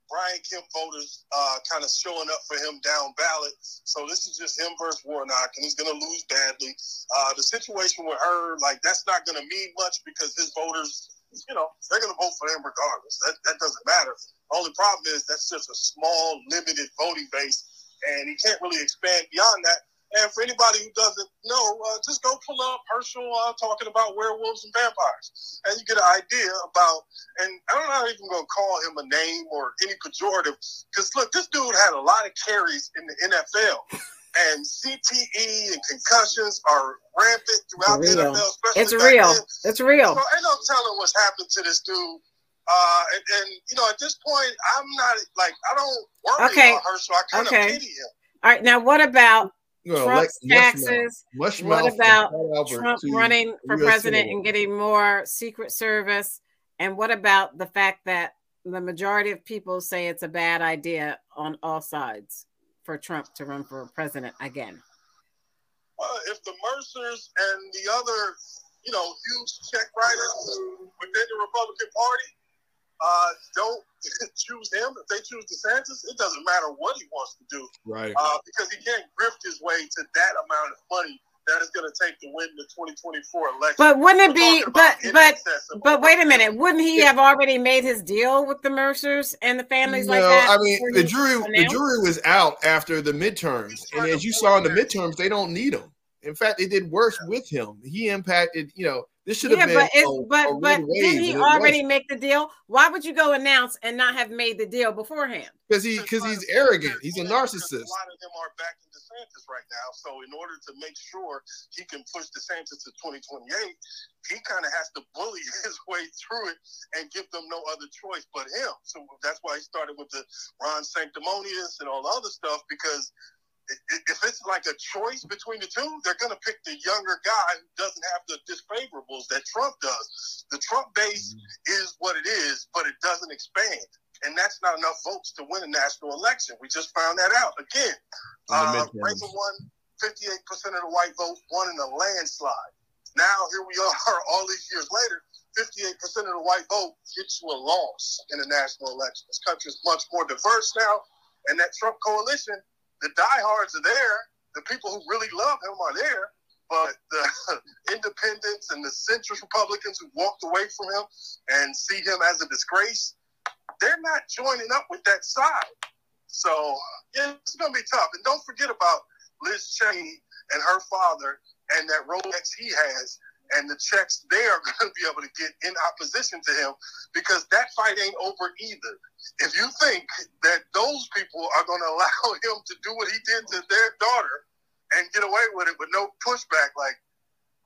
Brian Kemp voters uh, kind of showing up for him down ballot. So this is just him versus Warnock, and he's going to lose badly. Uh, the situation with her, like, that's not going to mean much because his voters, you know, they're going to vote for him regardless. That, that doesn't matter. Only problem is that's just a small, limited voting base and he can't really expand beyond that. And for anybody who doesn't know, uh, just go pull up Herschel uh, talking about werewolves and vampires, and you get an idea about. And I'm not know even going to call him a name or any pejorative, because look, this dude had a lot of carries in the NFL, and CTE and concussions are rampant throughout it's the NFL. It's real. Then. It's real. So ain't no telling what's happened to this dude uh, and, and, you know, at this point, I'm not like I don't worry okay. about her, so I kind of pity him. All right, now what about you know, Trump's like, taxes? what about Trump running for president and getting more Secret Service? And what about the fact that the majority of people say it's a bad idea on all sides for Trump to run for president again? Well, if the Mercers and the other, you know, huge check writers within the Republican Party uh, don't (laughs) choose him. If they choose DeSantis, it doesn't matter what he wants to do. Right. Uh, because he can't grift his way to that amount of money that is going to take to win the 2024 election. But wouldn't it be? But but but wait a minute. Wouldn't he have already made his deal with the Mercers and the families no, like that? I mean, the jury the jury was out after the midterms, and as you saw in the midterms, they don't need him. In fact, they did worse with him. He impacted, you know, this should have yeah, been. But, a, but, a but didn't he already make the deal? Why would you go announce and not have made the deal beforehand? Because he because he's arrogant. He's a narcissist. A lot of them are backing DeSantis right now. So in order to make sure he can push DeSantis to 2028, he kind of has to bully (laughs) his way through it and give them no other choice but him. So that's why he started with the Ron Sanctimonious and all the other stuff because if it's like a choice between the two, they're going to pick the younger guy who doesn't have the disfavorables that Trump does. The Trump base mm-hmm. is what it is, but it doesn't expand. And that's not enough votes to win a national election. We just found that out. Again, uh, Reagan won 58% of the white vote, won in a landslide. Now, here we (laughs) are all these years later. 58% of the white vote gets you a loss in a national election. This country is much more diverse now, and that Trump coalition the diehards are there. The people who really love him are there. But the (laughs) independents and the centrist Republicans who walked away from him and see him as a disgrace, they're not joining up with that side. So yeah, it's going to be tough. And don't forget about Liz Cheney and her father and that Rolex he has. and the checks they are (laughs) going to be able to get in opposition to him because that fight ain't over either. If you think that those people are going (laughs) to allow him to do what he did to their daughter and get away with it with no pushback, like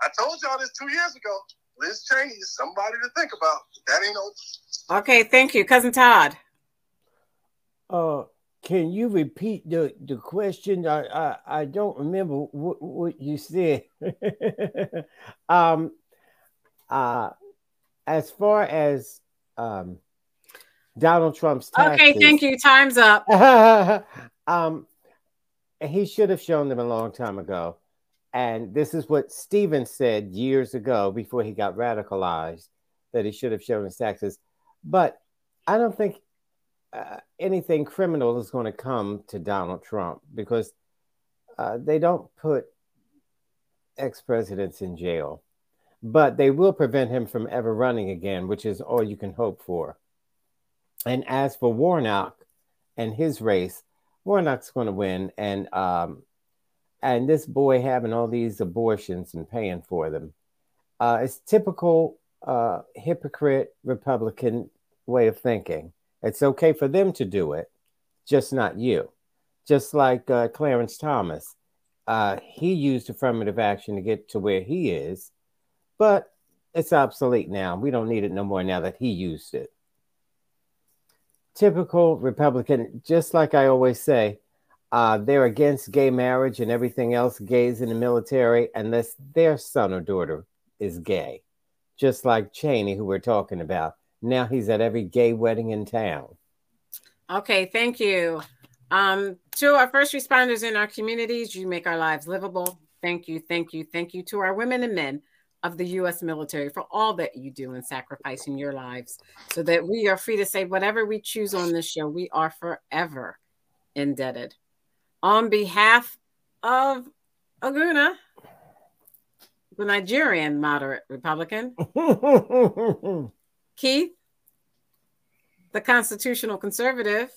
I told y'all this two years ago, Liz Cheney is somebody to think about. That ain't over. Okay, thank you, cousin Todd. Uh, can you repeat the, the question? I, I, I don't remember what, what you said. (laughs) um, uh, as far as um, Donald Trump's taxes, Okay, thank you. Time's up. (laughs) um, he should have shown them a long time ago. And this is what Stephen said years ago before he got radicalized that he should have shown his taxes. But I don't think uh, anything criminal is going to come to Donald Trump because uh, they don't put ex presidents in jail, but they will prevent him from ever running again, which is all you can hope for. And as for Warnock and his race, Warnock's going to win, and um, and this boy having all these abortions and paying for them. Uh, it's typical uh, hypocrite Republican way of thinking. It's okay for them to do it, just not you. Just like uh, Clarence Thomas, uh, he used affirmative action to get to where he is, but it's obsolete now. We don't need it no more now that he used it. Typical Republican, just like I always say, uh, they're against gay marriage and everything else, gays in the military, unless their son or daughter is gay. Just like Cheney, who we're talking about. Now he's at every gay wedding in town. Okay, thank you. Um, to our first responders in our communities, you make our lives livable. Thank you, thank you, thank you to our women and men of the U.S. military for all that you do in sacrificing your lives so that we are free to say whatever we choose on this show. We are forever indebted. On behalf of Aguna, the Nigerian moderate Republican, (laughs) Keith, the constitutional conservative,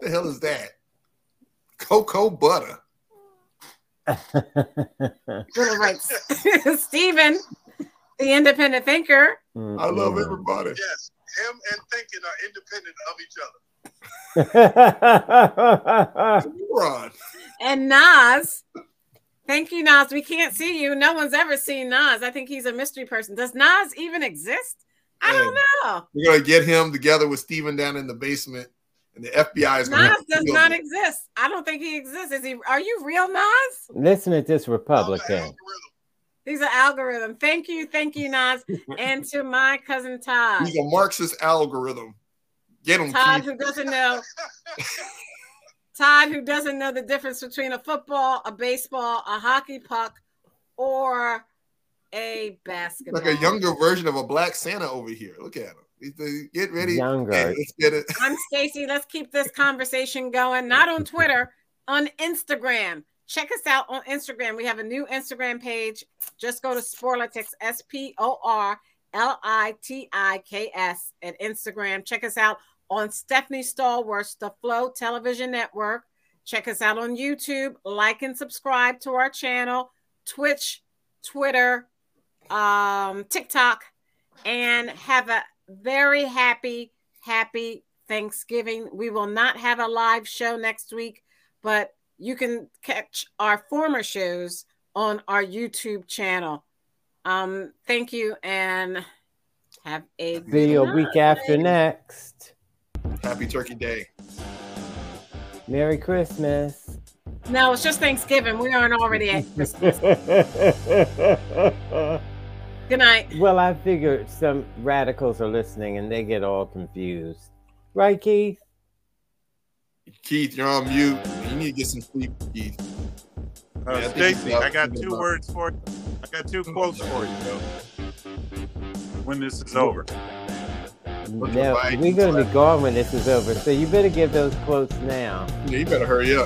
the hell is that? Cocoa butter. little rights, (laughs) Stephen, the independent thinker, I love everybody. Yes, him and thinking are independent of each other. Ron. and Nas. Thank you, Nas. We can't see you. No one's ever seen Nas. I think he's a mystery person. Does Nas even exist? I don't know. We're gonna get him together with Steven down in the basement, and the FBI is gonna Nas does not him. exist. I don't think he exists. Is he? Are you real, Nas? Listen to this Republican. algorithm. He's an algorithm. Thank you, thank you, Nas, (laughs) and to my cousin Todd. He's a Marxist algorithm. Get him, Todd, Keith. who doesn't know. Todd, who doesn't know the difference between a football, a baseball, a hockey puck, or a basketball. Like a younger version of a black Santa over here. Look at him. He's Get ready. Younger. Hey, let's get it. I'm Stacy. Let's keep this conversation going. Not on Twitter, on Instagram. Check us out on Instagram. We have a new Instagram page. Just go to Sporlitiks, S P O R L I T I K S at Instagram. Check us out on Stephanie Stallworth's The Flow Television Network. Check us out on YouTube. Like and subscribe to our channel, Twitch, Twitter, um, TikTok, and have a very happy, happy Thanksgiving. We will not have a live show next week, but you can catch our former shows on our YouTube channel. Um, thank you and have a See good you a week after next. Happy Turkey Day. Merry Christmas. No, it's just Thanksgiving. We aren't already at (laughs) Christmas. Good night. well, I figured some radicals are listening and they get all confused. Right, Keith? Keith, you're on mute. You need to get some sleep, Keith. Uh, Yeah, I Stacy, I got two words for you. I got two quotes for you, though. When this is over. Look at No, Biden. we're going to be gone when this is over. So you better give those quotes now. Yeah, you better hurry up.